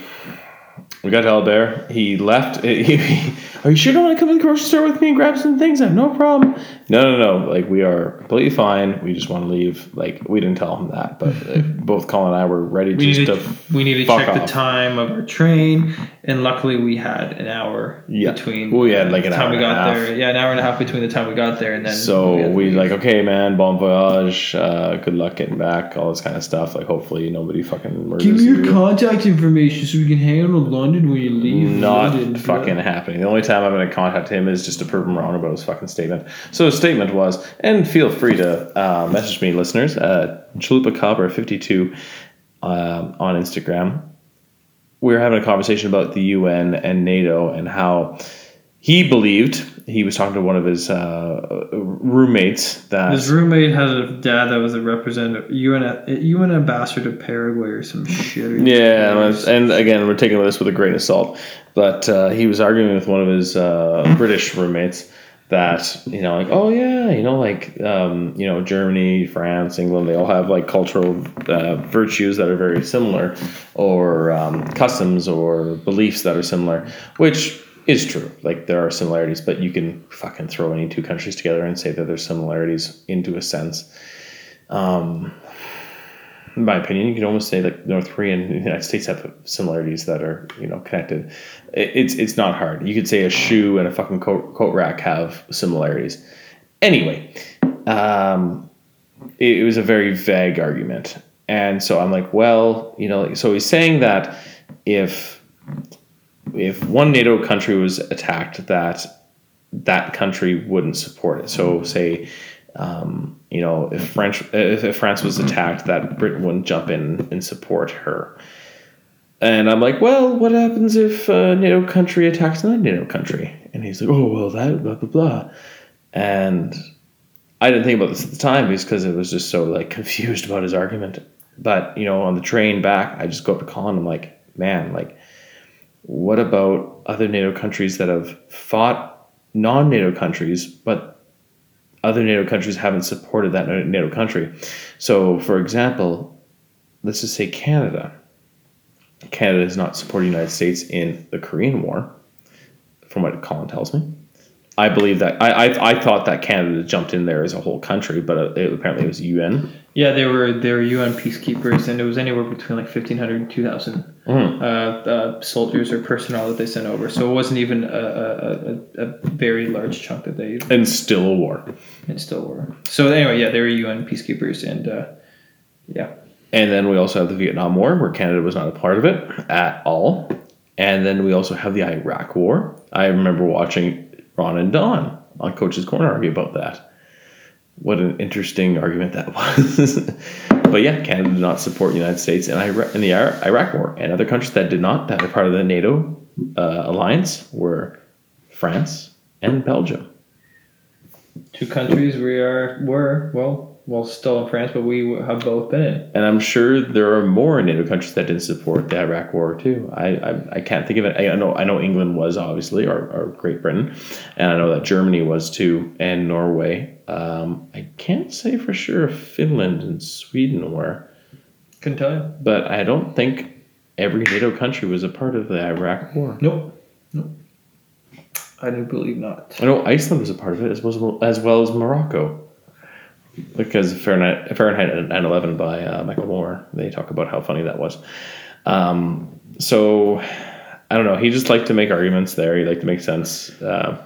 we got to Albert. He left. He, he- are you sure you don't want to come to the grocery store with me and grab some things? I have no problem. No, no, no. Like we are completely fine. We just want to leave. Like we didn't tell him that, but uh, both Colin and I were ready We just need to. to, we need to fuck check the time of our train, and luckily we had an hour Yeah. between. We had, like, the an time hour we and a got half. there. Yeah, an hour and a half between the time we got there and then. So had to we like, okay, man, bon voyage. Uh, good luck getting back. All this kind of stuff. Like, hopefully nobody fucking murders Give me your you. contact information so we can hang out in London when you leave. not London. fucking happening. The only time I'm going to contact him is just to prove him wrong about his fucking statement. So his statement was, and feel free to uh, message me, listeners, uh, Chalupa Cobra 52 um, on Instagram. We were having a conversation about the UN and NATO and how he believed he was talking to one of his uh, roommates that His roommate had a dad that was a representative, UN, UN ambassador to Paraguay or some shit. or- [laughs] Yeah, and and again, we're taking this with a grain of salt. But uh, he was arguing with one of his uh, British roommates that you know, like, oh yeah, you know, like um, you know, Germany, France, England, they all have like cultural uh, virtues that are very similar, or um, customs or beliefs that are similar, which is true. Like there are similarities, but you can fucking throw any two countries together and say that there's similarities into a sense. Um, in my opinion, you can almost say that North Korea and the United States have similarities that are you know connected. It's it's not hard. You could say a shoe and a fucking coat, coat rack have similarities. Anyway, um, it, it was a very vague argument, and so I'm like, well, you know, so he's saying that if if one NATO country was attacked, that that country wouldn't support it. So say um, you know, if French if, if France was attacked, that Britain wouldn't jump in and support her. And I'm like, well, what happens if a NATO country attacks another NATO country? And he's like, oh, well, that, blah, blah, blah. And I didn't think about this at the time because it was just so like confused about his argument. But, you know, on the train back, I just go up to Colin. I'm like, man, like, what about other NATO countries that have fought non NATO countries, but other NATO countries haven't supported that NATO country? So, for example, let's just say Canada. Canada has not supported the United States in the Korean War, from what Colin tells me. I believe that I, I, I thought that Canada jumped in there as a whole country, but uh, it, apparently it was UN. Yeah, they were they were UN peacekeepers, and it was anywhere between like 1,500 and 2,000 Mhm. uh, uh, soldiers or personnel that they sent over. So it wasn't even a, a, a, a very large chunk that they And still a war. and still were. So anyway, yeah, they were UN peacekeepers, and uh, yeah, And then we also have the Vietnam War, where Canada was not a part of it at all. And then we also have the Iraq War. I remember watching Ron and Don on Coach's Corner argue about that. What an interesting argument that [laughs] was. but yeah, Canada did not support the United States in, Iraq, in the Iraq War. And other countries that did not, that are part of the NATO uh, alliance, were France and Belgium. two countries we are were well well still in France, but we have both been in. And I'm sure there are more NATO countries that didn't support the Iraq War too. I I, I can't think of it. I know I know England was obviously, or, or Great Britain, and I know that Germany was too, and Norway. Um, I can't say for sure if Finland and Sweden were, Couldn't tell you. but I don't think every NATO country was a part of the Iraq War. Nope. Nope. I do believe not. I know Iceland was a part of it as well as, well as Morocco. Because Fahrenheit, Fahrenheit 9/11 by uh, Michael Moore, they talk about how funny that was. Um, so I don't know. He just liked to make arguments there. He liked to make sense. Uh,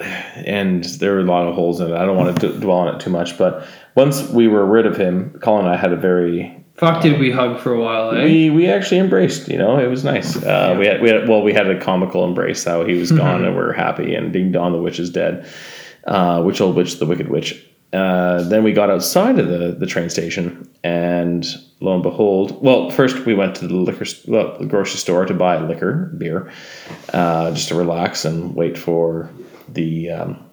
and there were a lot of holes in it. I don't want to d- dwell on it too much, but once we were rid of him, Colin and I had a very Fuck, did we hug for a while, eh? we we actually embraced. You know, it was nice. Uh, We had we had well, we had a comical embrace how he was gone and we're happy, and Ding Dong the witch is dead. Uh, witch old witch, the wicked witch. Uh, then we got outside of the the train station, and lo and behold, well, first we went to the liquor well, the grocery store to buy liquor, beer, uh, just to relax and wait for the um,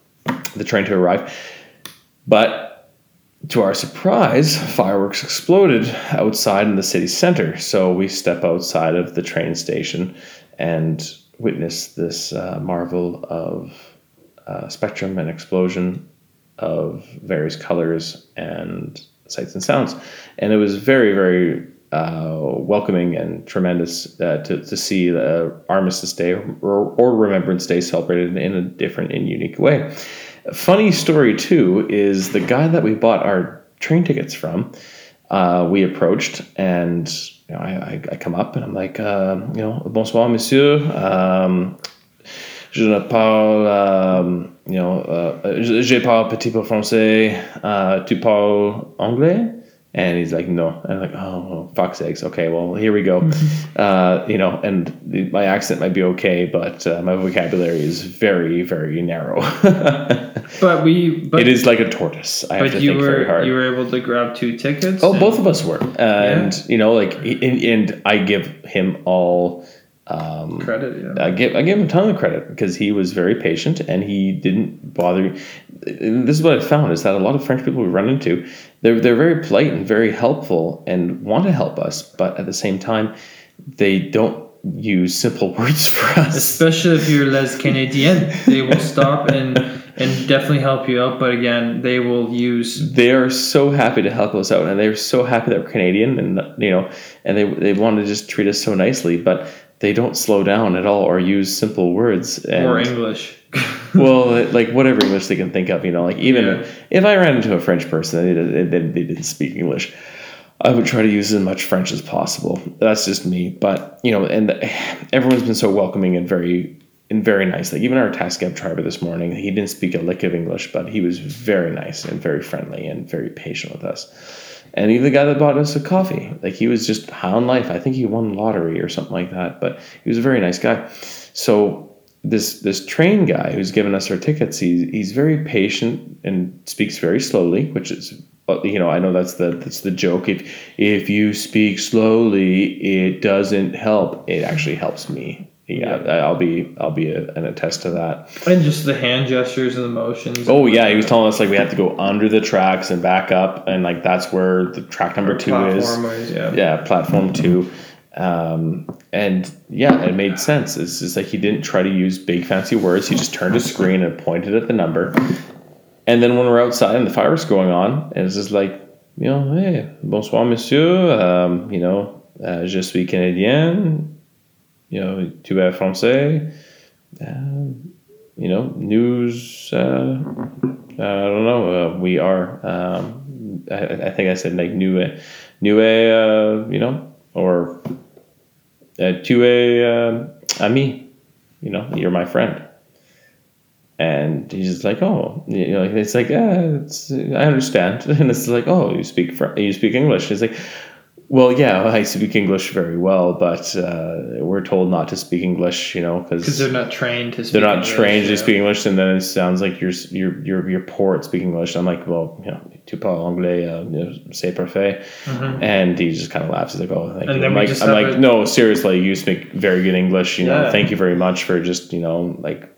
the train to arrive. But to our surprise, fireworks exploded outside in the city center. So we step outside of the train station and witness this uh, marvel of uh, spectrum and explosion of various colors and sights and sounds. And it was very, very uh, welcoming and tremendous uh, to, to see the Armistice Day or, or Remembrance Day celebrated in a different and unique way. Funny story too is the guy that we bought our train tickets from. Uh, we approached and you know, I, I, come up and I'm like, uh, you know, bonsoir, monsieur. Um, je ne parle, um, you know, uh, je, je parle petit peu français. Tu parles anglais? And he's like, no. And I'm like, oh, well, fuck's sakes. Okay, well, here we go. [laughs] uh, you know, and the, my accent might be okay, but uh, my vocabulary is very, very narrow. [laughs] But we, but, it is like a tortoise. I have but to you think very were you were able to grab two tickets. oh, and- both of us were, and you know, like, and, and I give him all. Um, credit. Yeah. I give I give him a ton of credit because he was very patient and he didn't bother. and This is what I found is that a lot of French people we run into, they're they're very polite and very helpful and want to help us, but at the same time, they don't use simple [laughs] words for us. Especially if you're les Canadian, they will stop and and definitely help you out. But again, they will use They are so happy to help us out, and they're so happy that we're Canadian, and you know, and they they want to just treat us so nicely, but they don't slow down at all or use simple words. And, more English. [laughs] well, like whatever English they can think of, you know, like even Yeah. if I ran into a French person and they, they, didn't speak English, I would try to use as much French as possible. That's just me, but you know, and everyone's been so welcoming and very and very nice. Like even our taxi cab driver this morning, he didn't speak a lick of English, but he was very nice and very friendly and very patient with us. And even the guy that bought us a coffee, like he was just high on life. I think he won lottery or something like that, but he was a very nice guy. So this this train guy who's given us our tickets, he's he's very patient and speaks very slowly, which is you know, I know that's the that's the joke. If if you speak slowly, it doesn't help. It actually helps me. Yeah, I'll be I'll be a, an attest to that. And just the hand gestures and the motions. Oh yeah, he was telling us like we have to go under the tracks and back up, and like that's where the track number two is. Is, yeah. Yeah, platform two. Um, and yeah, it made sense. It's just like he didn't try to use big fancy words. He just turned his screen and pointed at the number. And then when we're outside and the fireworks going on, and it's just like, you know, hey, bonsoir, monsieur. Um, you know, uh, je suis canadien. You know, tu es français. Um, you know, news. Uh, I don't know. Uh, we are. Um, I, I think I said like new, new, uh, you know, or uh, tu es uh, ami. You know, you're my friend. And he's just like, oh, you know, it's like, uh, it's, I understand. [laughs] And it's like, oh, you speak you speak English. He's like, well, yeah, I speak English very well, but uh, we're told not to speak English, you know, Because they're not trained to speak they're not English, trained to speak English, and then it sounds like you're you're you're, you're poor at speaking English. I'm like, well, you know, tu parles anglais, uh, you know, c'est parfait. And he just kind of laughs. He's like, oh, thank Mm-hmm. And you. then I'm like, I'm like, a- no, seriously, you speak very good English. You know, Yeah. thank you very much for just you know like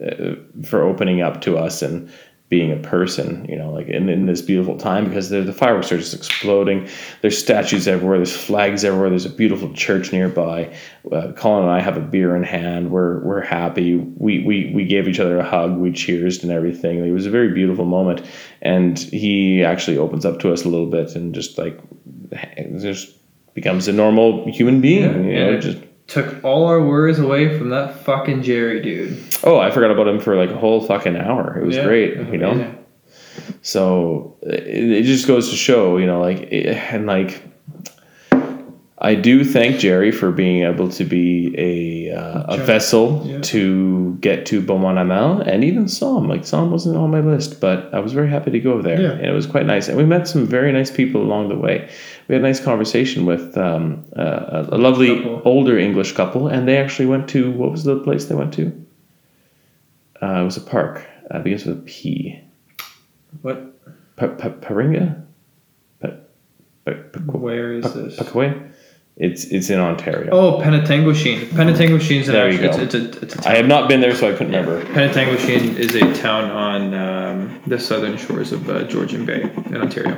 uh, for opening up to us and being a person, you know, like in, in this beautiful time because the, the fireworks are just exploding. There's statues everywhere. There's flags everywhere. There's a beautiful church nearby. Uh, Colin and I have a beer in hand. We're we're happy. We we we gave each other a hug. We cheersed and everything. It was a very beautiful moment. And he actually opens up to us a little bit and just like just becomes a normal human being. Yeah, you know, yeah. just Took all our worries away from that fucking Jerry dude. oh, I forgot about him for like a whole fucking hour. It was Yeah, great. you know. amazing. So it, it just goes to show, you know, like, it, and like, I do thank Jerry for being able to be a uh, a vessel Yeah. to get to Beaumont Hamel and even Somme. Like Somme wasn't on my list, but I was very happy to go there, Yeah. and it was quite nice. And we met some very nice people along the way. We had a nice conversation with um, uh, a, lovely Couple. older English couple, and they actually went to what was the place they went to? Uh, it was a park. Uh, it begins with a P. What? Pa- pa- Paringa? Pa- pa- pa- Where is this? Pakaway? It's it's in Ontario. Oh, Penetanguishene. Penetanguishene is an There you actual. go. It's, it's, a, it's a I town. have not been there, so I couldn't remember. Penetanguishene is a town on um, the southern shores of uh, Georgian Bay in Ontario.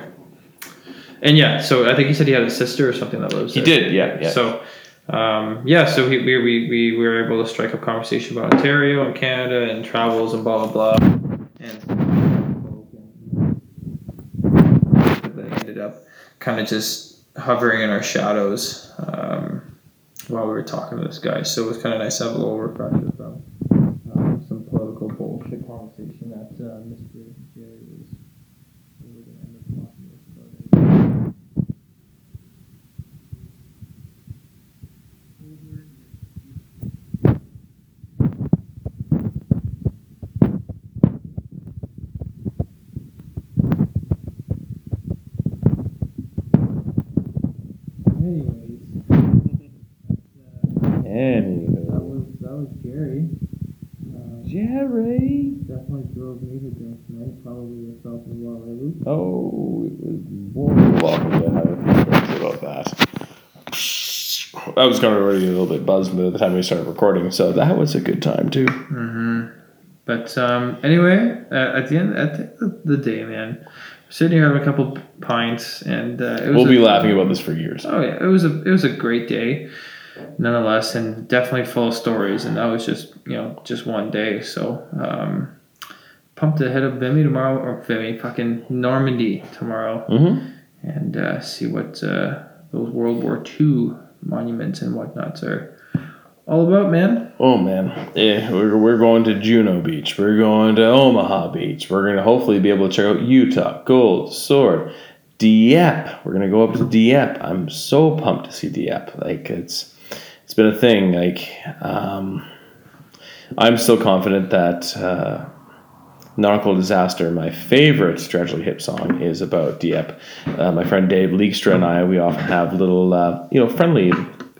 And yeah, so I think he said he had a sister or something that lives He there. did, yeah, yeah. So, um, yeah, so we, we, we, we were able to strike up conversation about Ontario and Canada and travels and blah, blah, blah. And they ended up kind of just hovering in our shadows um, while we were talking to this guy. So it was kind of nice to have a little refresher from um, some political bullshit conversation that uh, Mr. Jerry was. we were gonna end up talking to us about it. Anyways, that Anywho. was that was Jerry. Uh, Jerry. definitely drove me to drink tonight. Probably yourself as well, right, Luke? Oh, it was more than welcome to have a few words about that. I was kind of already a little bit buzzed by the time we started recording, so that was a good time too. Mm-hmm. But um, anyway, uh, at the end at the of the day, man, sitting here having a couple pints, and uh, it was We'll a- be laughing about this for years. Oh yeah, it was a it was a great day, nonetheless, and definitely full of stories. And that was just you know just one day. So um, pumped to head up Vimy tomorrow, or Vimy, fucking Normandy tomorrow, Mm-hmm. and uh, see what uh, those World War II monuments and whatnots are all about, man. Oh man, yeah, we're, we're going to Juno Beach. We're going to Omaha Beach. We're gonna hopefully be able to check out Utah, Gold, Sword, Dieppe. We're gonna go up to Dieppe. I'm so pumped to see Dieppe. Like it's it's been a thing. Like um, I'm still confident that uh, Nautical Disaster, my favorite Tragically Hip song, is about Dieppe. Uh, my friend Dave Leekstra and I, we often have little, uh, you know, friendly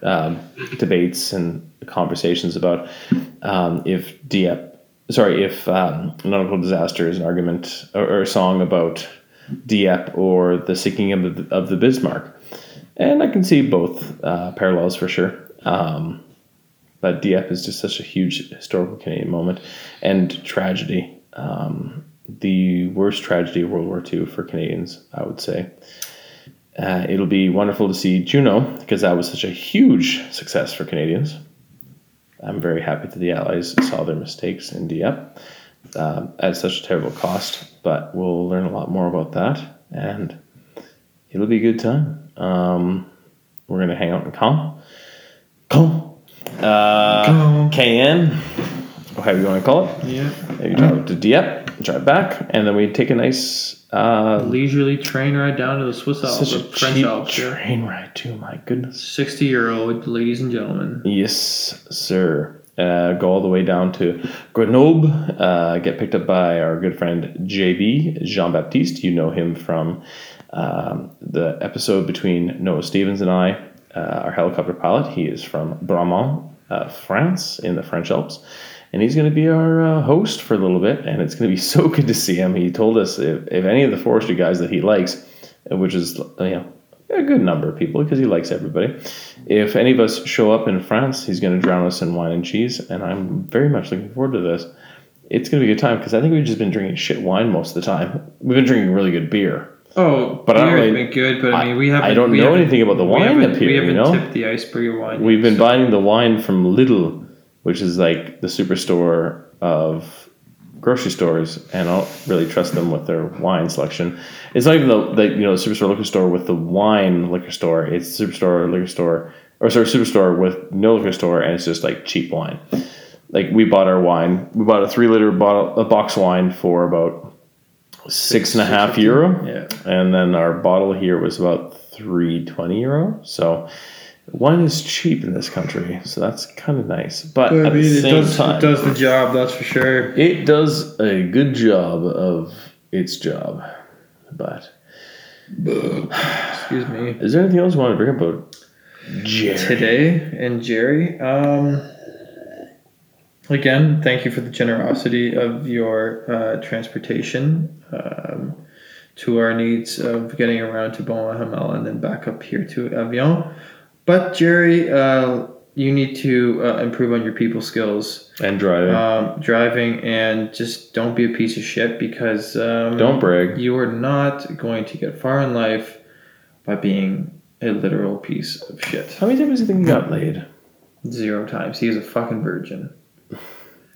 um, debates and conversations about um, if Dieppe, sorry, if um, Nautical Disaster is an argument or, or a song about Dieppe or the sinking of the, of the Bismarck. And I can see both uh, parallels for sure. Um, but Dieppe is just such a huge historical Canadian moment and tragedy. Um, the worst tragedy of World War II for Canadians, I would say. Uh, it'll be wonderful to see Juno because that was such a huge success for Canadians. I'm very happy that the Allies saw their mistakes in Dieppe uh, at such a terrible cost, but we'll learn a lot more about that and it'll be a good time. Um, we're going to hang out in Caen. Uh, KN, or however you want to call it. Yeah. Maybe drive to Dieppe, drive back, and then we take a nice, uh, Leisurely train ride down to the Swiss Alps such a French cheap Alps. train ride too. My goodness. 60 euro, ladies and gentlemen. Yes, sir. Uh, go all the way down to Grenoble. Uh, get picked up by our good friend JB Jean Baptiste. You know him from um, the episode between Noah Stevens and I, uh, our helicopter pilot. He is from Bramont, uh, France, in the French Alps. And he's going to be our uh, host for a little bit, and it's going to be [laughs] so good to see him. He told us if, if any of the forestry guys that he likes, which is you know a good number of people because he likes everybody. If any of us show up in France, he's going to drown us in wine and cheese, and I'm very much looking forward to this. It's going to be a good time because I think we've just been drinking shit wine most of the time. We've been drinking really good beer. Oh, But I don't beer has really- been good, but I, I- mean, we haven't. I don't know anything about the wine up here, We haven't you know? tipped the iceberg wine. We've yet, been so- buying the wine from Lidl, which is like the superstore of grocery stores, and I don't really trust them with their wine selection. It's not even the, the you know the superstore liquor store with the wine liquor store. It's superstore liquor store or sorry superstore with no liquor store, and it's just like cheap wine. Like we bought our wine, we bought a three liter bottle, a box wine for about six and a half euro Yeah. and then our bottle here was about 320 euro so wine is cheap in this country so that's kind of nice but I at mean, the it does, time it does the job, that's for sure. it does a good job of its job but Excuse me. is there anything else you want to bring up about Jerry? Today and Jerry, um, again, thank you for the generosity of your uh, transportation um, to our needs of getting around to Beaumont-Hamel and then back up here to Avion. But Jerry, uh, you need to uh, improve on your people skills, and driving um, driving, and just don't be a piece of shit because um, don't brag you are not going to get far in life by being a literal piece of shit. how many times do you think you got laid Zero times. He is a fucking virgin.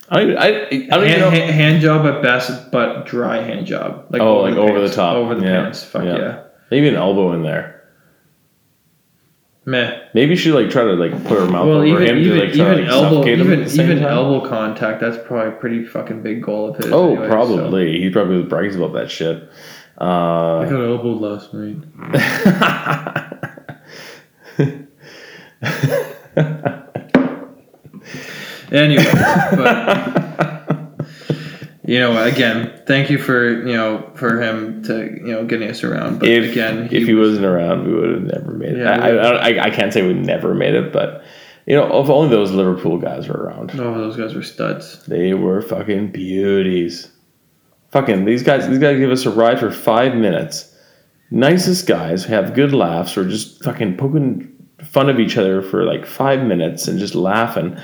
I, I, I don't even Hand, know hand, hand job at best, but dry hand job. Like Oh, like over the top. Over the Yeah. pants. Fuck Yeah. yeah. maybe an elbow in there Meh. maybe she like try to like put her mouth Well, over even him even, to like try even to like, elbow suffocate him even at the same even time. elbow contact. That's probably a pretty fucking big goal of his. Oh, anyway, so. probably. He probably brags about that shit. Uh, I got elbowed last night. [laughs] [laughs] Anyway, but you know, again, thank you for you know for him to you know getting us around. But if again, if he wasn't around, we would have never made it. Yeah, I, I, I, I can't say we never made it, but you know, if only those Liverpool guys were around, oh, those guys were studs. they were fucking beauties. Fucking these guys, these guys give us a ride for five minutes. Nicest guys, have good laughs, or just fucking poking fun of each other for like five minutes and just laughing.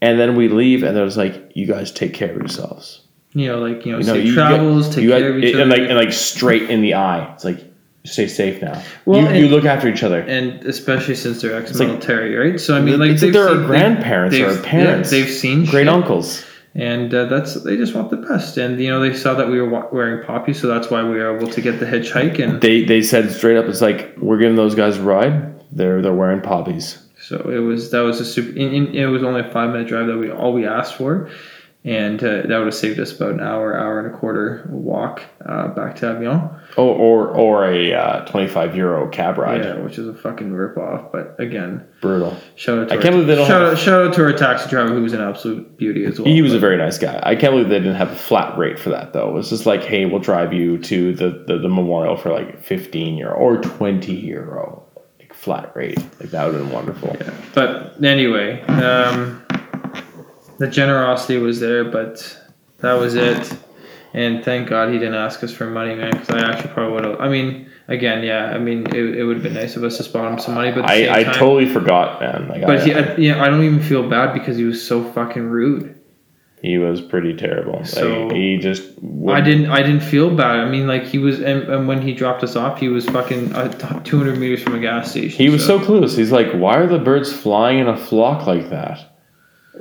And then we leave, and it was like, "You guys take care of yourselves." You know, like you know, You know, safe you travels, got- take you got- care of each and other, like and like straight in the eye. It's like, stay safe now. Well, you, and- you look after each other. and especially since they're ex-military, right? So I mean, like it's like they're our seen- grandparents or our parents, Yeah, they've seen great shit, uncles. and uh, that's they just want the best. And you know, they saw that we were wa- wearing poppy, so that's why we were able to get the hitchhike. And They they said straight up, it's like we're giving those guys a ride. They're they're wearing poppies. So it was that was a super. In, in, it was only a five minute drive that we all we asked for, and uh, that would have saved us about an hour, hour and a quarter walk uh, back to Avion. Oh, or or a uh, twenty five euro cab ride. Yeah, which is a fucking rip off. But again, Brutal. shout out. To I our- can't believe they don't shout have- out, shout out to our taxi driver who was an absolute beauty as well. He was a very nice guy. I can't believe they didn't have a flat rate for that though. It was just like, hey, we'll drive you to the, the, the memorial for like fifteen euro or twenty euro, flat rate. Like that would have been wonderful. Yeah. But anyway, um, the generosity was there, but that was it. And thank God he didn't ask us for money, man, because I actually probably would have. I mean, again, yeah, I mean, it, it would have been nice of us to spot him some money, but I, I time, totally forgot, man. Like, But I, he, I, yeah, I don't even feel bad because he was so fucking rude. He was pretty terrible. So- like, he just. Would, I didn't. I didn't feel bad. I mean, like he was, and, and when he dropped us off, he was fucking uh, two hundred meters from a gas station. He was so clueless. He's like, "Why are the birds flying in a flock like that?"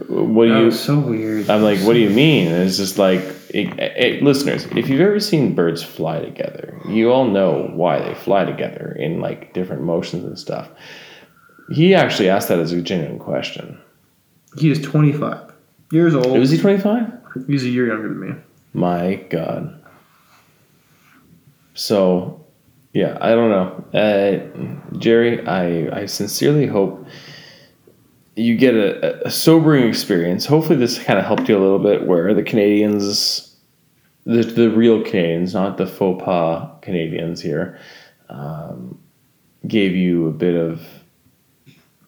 What do That you? was so weird. I'm like, "What do you mean?" And it's just like, it, it, listeners, if you've ever seen birds fly together, you all know why they fly together in like different motions and stuff. He actually asked that as a genuine question. He is twenty five years old. Was he 25? He's a year younger than me. My God. So, yeah, I don't know, uh, Jerry. I I sincerely hope you get a, a sobering experience. Hopefully, this kind of helped you a little bit. Where the Canadians, the the real Canadians, not the faux pas Canadians here, um, gave you a bit of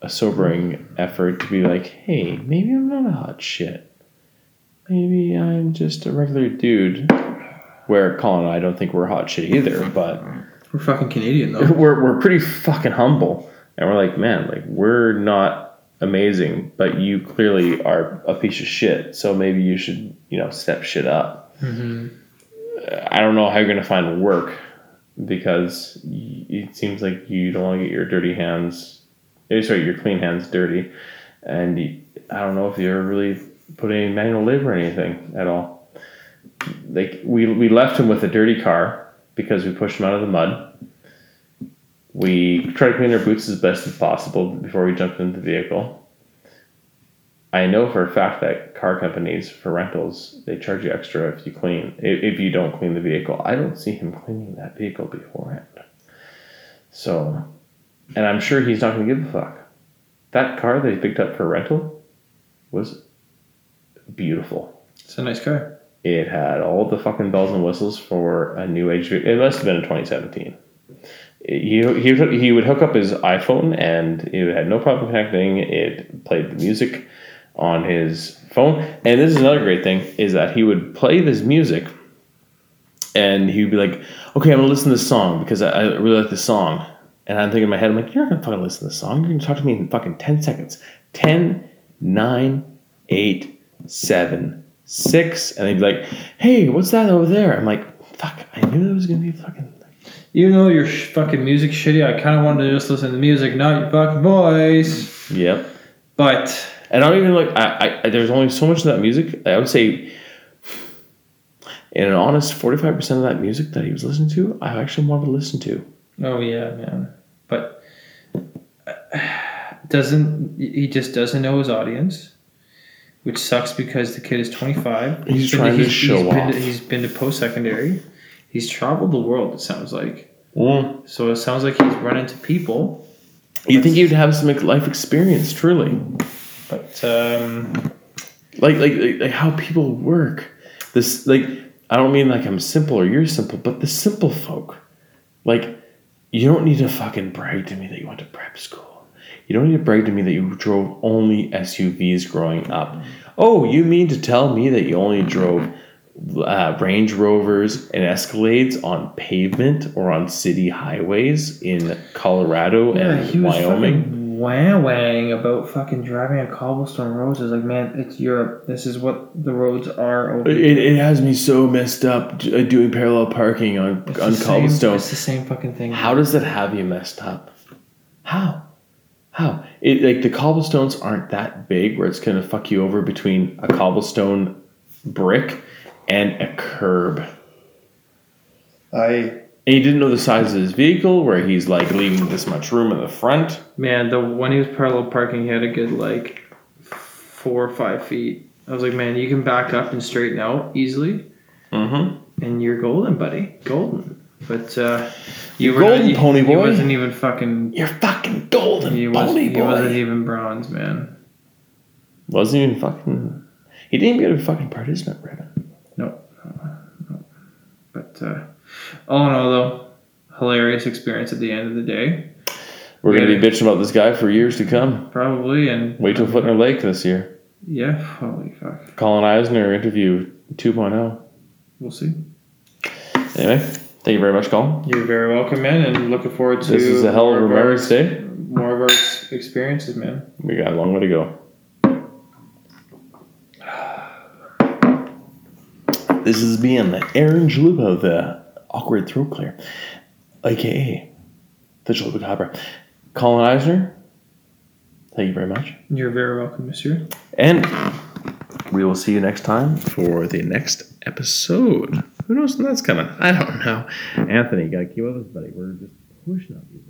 a sobering effort to be like, hey, maybe I'm not a hot shit. Maybe I'm just a regular dude. Where Colin and I don't think we're hot shit either, but We're fucking Canadian though. [laughs] we're we're pretty fucking humble, and we're like, man, like we're not amazing, but you clearly are a piece of shit. So maybe you should, you know, step shit up. hmm I don't know how you're gonna find work because it seems like you don't want to get your dirty hands, sorry, your clean hands dirty, and I don't know if you ever really put any manual labor or anything at all. Like we we left him with a dirty car because we pushed him out of the mud. We tried to clean our boots as best as possible before we jumped into the vehicle. I know for a fact that car companies for rentals they charge you extra if you clean if you don't clean the vehicle. I don't see him cleaning that vehicle beforehand. So, and I'm sure he's not going to give a fuck. That car that he picked up for rental was beautiful. It's a nice car. It had all the fucking bells and whistles for a new age. It must have been in 2017. He, he, he would hook up his iPhone and it had no problem connecting. It played the music on his phone. And this is another great thing is that he would play this music and he would be like, okay, I'm going to listen to this song because I, I really like this song. And I'm thinking in my head, I'm like, you're not to fucking listen to this song. You're to talk to me in fucking 10 seconds. 10, 9, 8, 7, 6. And they'd be like, hey, what's that over there? I'm like, fuck, I knew there was going to be fucking. Even though your sh- fucking music shitty, I kind of wanted to just listen to music, not your fucking voice. Yep. But And I don't even like. I, I there's only so much of that music. I would say, in an honest, forty five percent of that music that he was listening to, I actually wanted to listen to. oh yeah, man. Doesn't he just doesn't know his audience, which sucks because the kid is twenty five. He's trying to show he's Been off. to, he's been to post secondary. He's traveled the world. It sounds like. Mm. So it sounds like he's run into people. You think he'd have some life experience, truly, But um, like, like like like how people work. This like I don't mean like I'm simple or you're simple, but the simple folk, like you don't need to fucking brag to me that you went to prep school. You don't need to brag to me that you drove only SUVs growing up. Oh, you mean to tell me that you only drove uh, Range Rovers and Escalades on pavement or on city highways in Colorado yeah, and he was Wyoming? wah wang about fucking driving on cobblestone roads. It's like, man, it's Europe. This is what the roads are. Over It, it has me so messed up uh, doing parallel parking on, It's on the same- cobblestone. It's the same fucking thing. How does that have you messed up? How? How? It like the cobblestones aren't that big where it's gonna fuck you over between a cobblestone brick and a curb. I And he didn't know the size of his vehicle where he's like leaving this much room in the front. man, the when he was parallel parking, he had a good like four or five feet. I was like, man, you can back up and straighten out easily, Mm-hmm. and you're golden, buddy, golden. But uh, you were golden, not, pony He boy. wasn't even fucking. You're fucking golden, He, was, pony he boy. wasn't even bronze, man. Wasn't even fucking. He didn't even get a fucking participant ribbon. No, no, no. But uh, all in all, though, hilarious experience at the end of the day, We're gonna be bitching about this guy for years to come. probably. And Wait till Footner Lake this year. yeah, holy fuck. Colin Eisner interview oh. 2.0. We'll see. Anyway, thank you very much, Colin. You're very welcome, man, and looking forward to This is a hell of a more Remembrance Day. More of our experiences, man. We got a long way to go. This has been Aaron Chalupa the Awkward Throat Clear, aka the Chalupa Cobra. Colin Eisner, thank you very much. You're very welcome, Monsieur. And we will see you next time for the next episode. Who knows when that's coming? I don't know. Anthony, gotta keep up with us, buddy. We're just pushing on you.